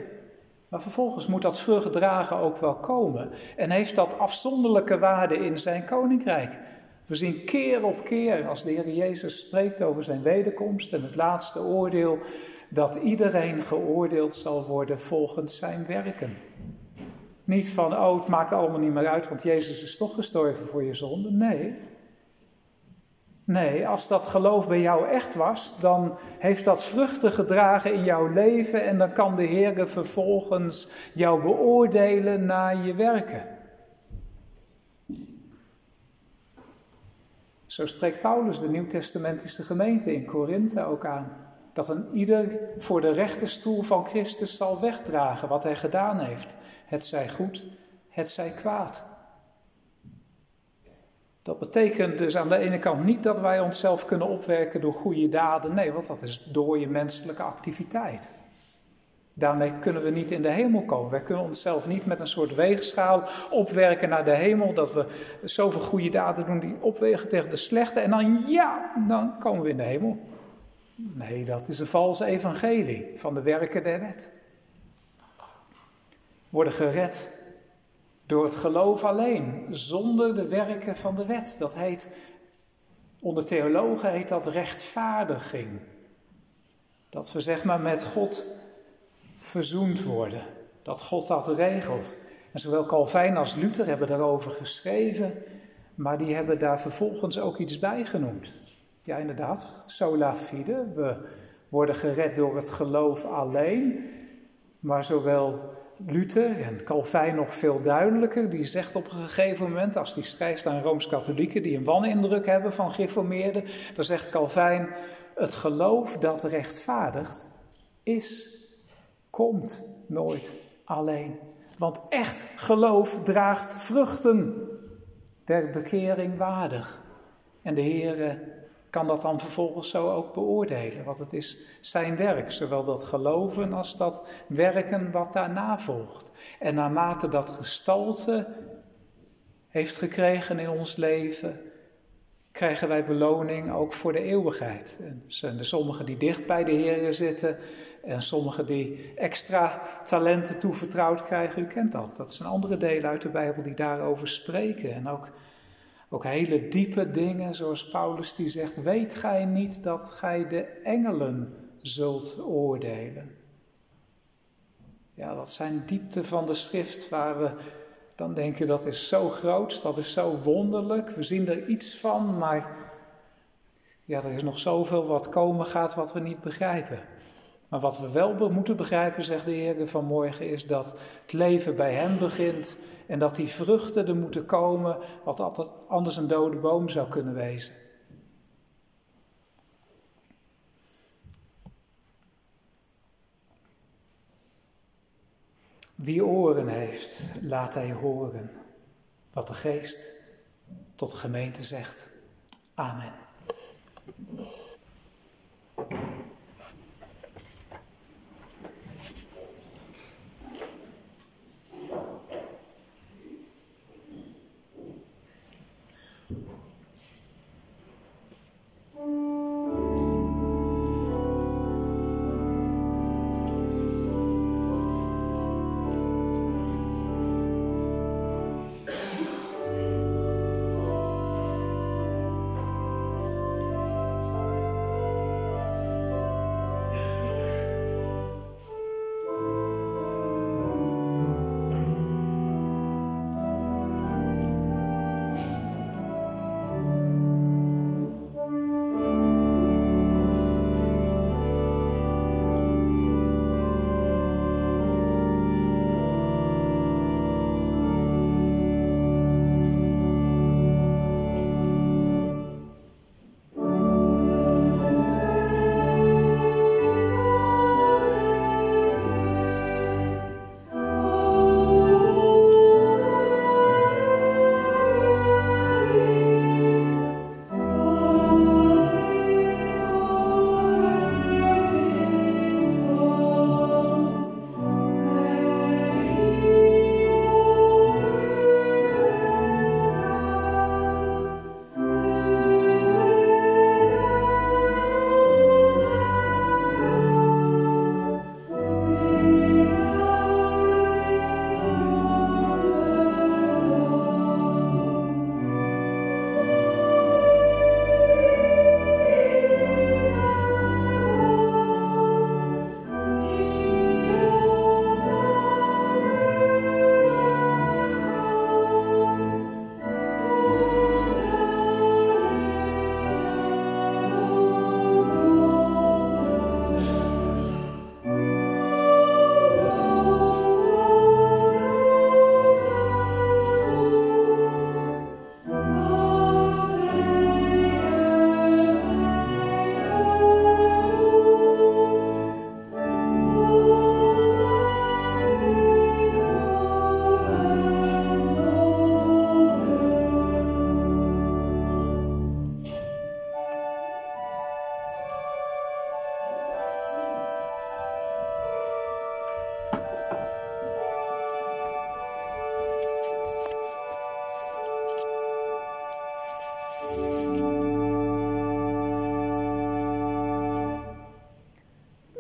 Maar vervolgens moet dat vrucht dragen ook wel komen. En heeft dat afzonderlijke waarde in zijn koninkrijk. We zien keer op keer, als de Heer Jezus spreekt over zijn wederkomst en het laatste oordeel, dat iedereen geoordeeld zal worden volgens zijn werken. Niet van, oh, het maakt allemaal niet meer uit, want Jezus is toch gestorven voor je zonde. Nee. Nee, als dat geloof bij jou echt was, dan heeft dat vruchten gedragen in jouw leven en dan kan de Heer vervolgens jou beoordelen naar je werken. Zo spreekt Paulus de Nieuwtestamentische gemeente in Korinthe ook aan. Dat een ieder voor de rechterstoel van Christus zal wegdragen wat hij gedaan heeft. Het zij goed, het zij kwaad. Dat betekent dus aan de ene kant niet dat wij onszelf kunnen opwerken door goede daden. Nee, want dat is door je menselijke activiteit. Daarmee kunnen we niet in de hemel komen. Wij kunnen onszelf niet met een soort weegschaal opwerken naar de hemel. Dat we zoveel goede daden doen die opwegen tegen de slechte. En dan ja, dan komen we in de hemel. Nee, dat is een valse evangelie van de werken der wet. Worden gered door het geloof alleen, zonder de werken van de wet. Dat heet, onder theologen heet dat rechtvaardiging. Dat we zeg maar met God verzoend worden. Dat God dat regelt. En zowel Calvijn als Luther hebben daarover geschreven, maar die hebben daar vervolgens ook iets bij genoemd. Ja, inderdaad, sola fide. We worden gered door het geloof alleen. Maar zowel Luther en Calvijn nog veel duidelijker. Die zegt op een gegeven moment, als hij schrijft aan Rooms-Katholieken die een wanindruk hebben van gereformeerden, dan zegt Calvijn: Het geloof dat rechtvaardigt is komt nooit alleen. Want echt geloof draagt vruchten der bekering waardig. En de Heer kan dat dan vervolgens zo ook beoordelen, want het is zijn werk, zowel dat geloven als dat werken wat daarna volgt. En naarmate dat gestalte heeft gekregen in ons leven, krijgen wij beloning ook voor de eeuwigheid. En zijn sommigen die dicht bij de Heer zitten, en sommigen die extra talenten toevertrouwd krijgen, u kent dat. Dat zijn andere delen uit de Bijbel die daarover spreken. En ook, ook hele diepe dingen, zoals Paulus die zegt, weet gij niet dat gij de engelen zult oordelen? Ja, dat zijn diepten van de schrift waar we dan denken dat is zo groot, dat is zo wonderlijk. We zien er iets van, maar ja, er is nog zoveel wat komen gaat wat we niet begrijpen. Maar wat we wel moeten begrijpen, zegt de Heer vanmorgen, is dat het leven bij Hem begint en dat die vruchten er moeten komen, wat altijd anders een dode boom zou kunnen wezen. Wie oren heeft, laat hij horen wat de Geest tot de gemeente zegt. Amen.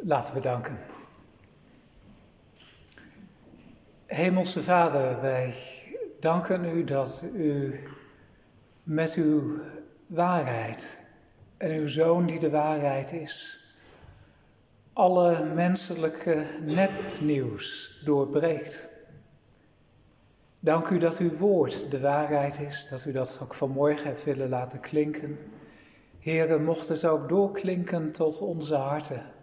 Laten we danken. Hemelse Vader, wij danken u dat u met uw waarheid en uw Zoon die de waarheid is, alle menselijke nepnieuws doorbreekt. Dank u dat uw woord de waarheid is, dat u dat ook vanmorgen hebt willen laten klinken. Heren, mocht het ook doorklinken tot onze harten.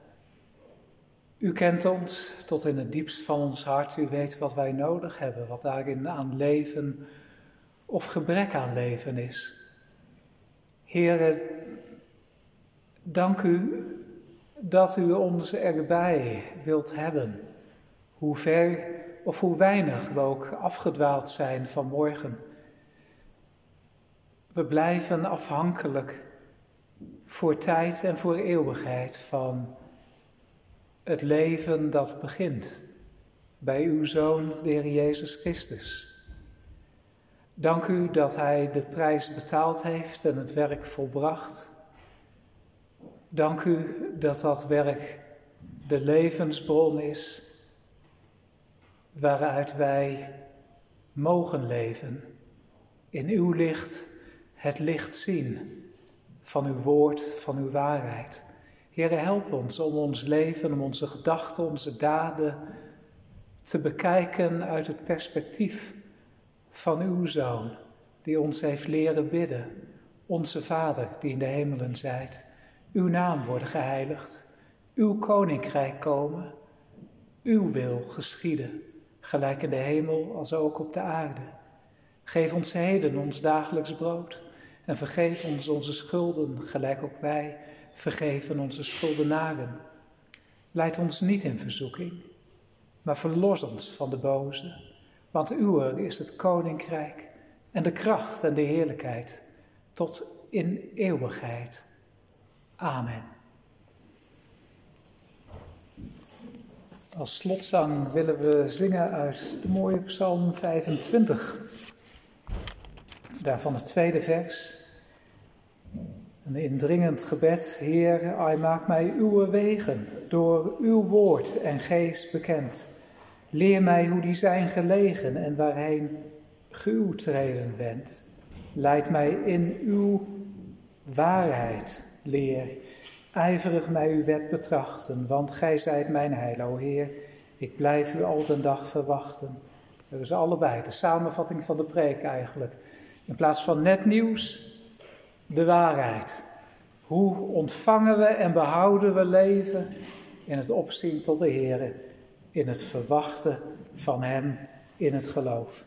U kent ons tot in het diepst van ons hart. U weet wat wij nodig hebben, wat daarin aan leven of gebrek aan leven is. Heren, dank u dat u ons erbij wilt hebben. Hoe ver of hoe weinig we ook afgedwaald zijn vanmorgen. We blijven afhankelijk voor tijd en voor eeuwigheid van het leven dat begint bij uw Zoon, de Heer Jezus Christus. Dank u dat Hij de prijs betaald heeft en het werk volbracht. Dank u dat dat werk de levensbron is waaruit wij mogen leven. In uw licht het licht zien van uw woord, van uw waarheid. Heere, help ons om ons leven, om onze gedachten, onze daden te bekijken uit het perspectief van uw Zoon, die ons heeft leren bidden. Onze Vader, die in de hemelen zijt, uw naam worden geheiligd, uw koninkrijk komen, uw wil geschieden, gelijk in de hemel als ook op de aarde. Geef ons heden ons dagelijks brood en vergeef ons onze schulden, gelijk ook wij vergeven onze schuldenaren. Leid ons niet in verzoeking, maar verlos ons van de boze. Want uw is het koninkrijk en de kracht en de heerlijkheid tot in eeuwigheid. Amen. Als slotzang willen we zingen uit de mooie Psalm 25. Daarvan het tweede vers. Een indringend gebed, Heer, hij maak mij uw wegen door uw woord en geest bekend. Leer mij hoe die zijn gelegen en waarheen ge treden bent. Leid mij in uw waarheid, leer. Ijverig mij uw wet betrachten, want gij zijt mijn heil, o Heer. Ik blijf u al den dag verwachten. Dat is allebei de samenvatting van de preek eigenlijk. In plaats van net nieuws, de waarheid. Hoe ontvangen we en behouden we leven in het opzien tot de Heer, in het verwachten van Hem, in het geloof.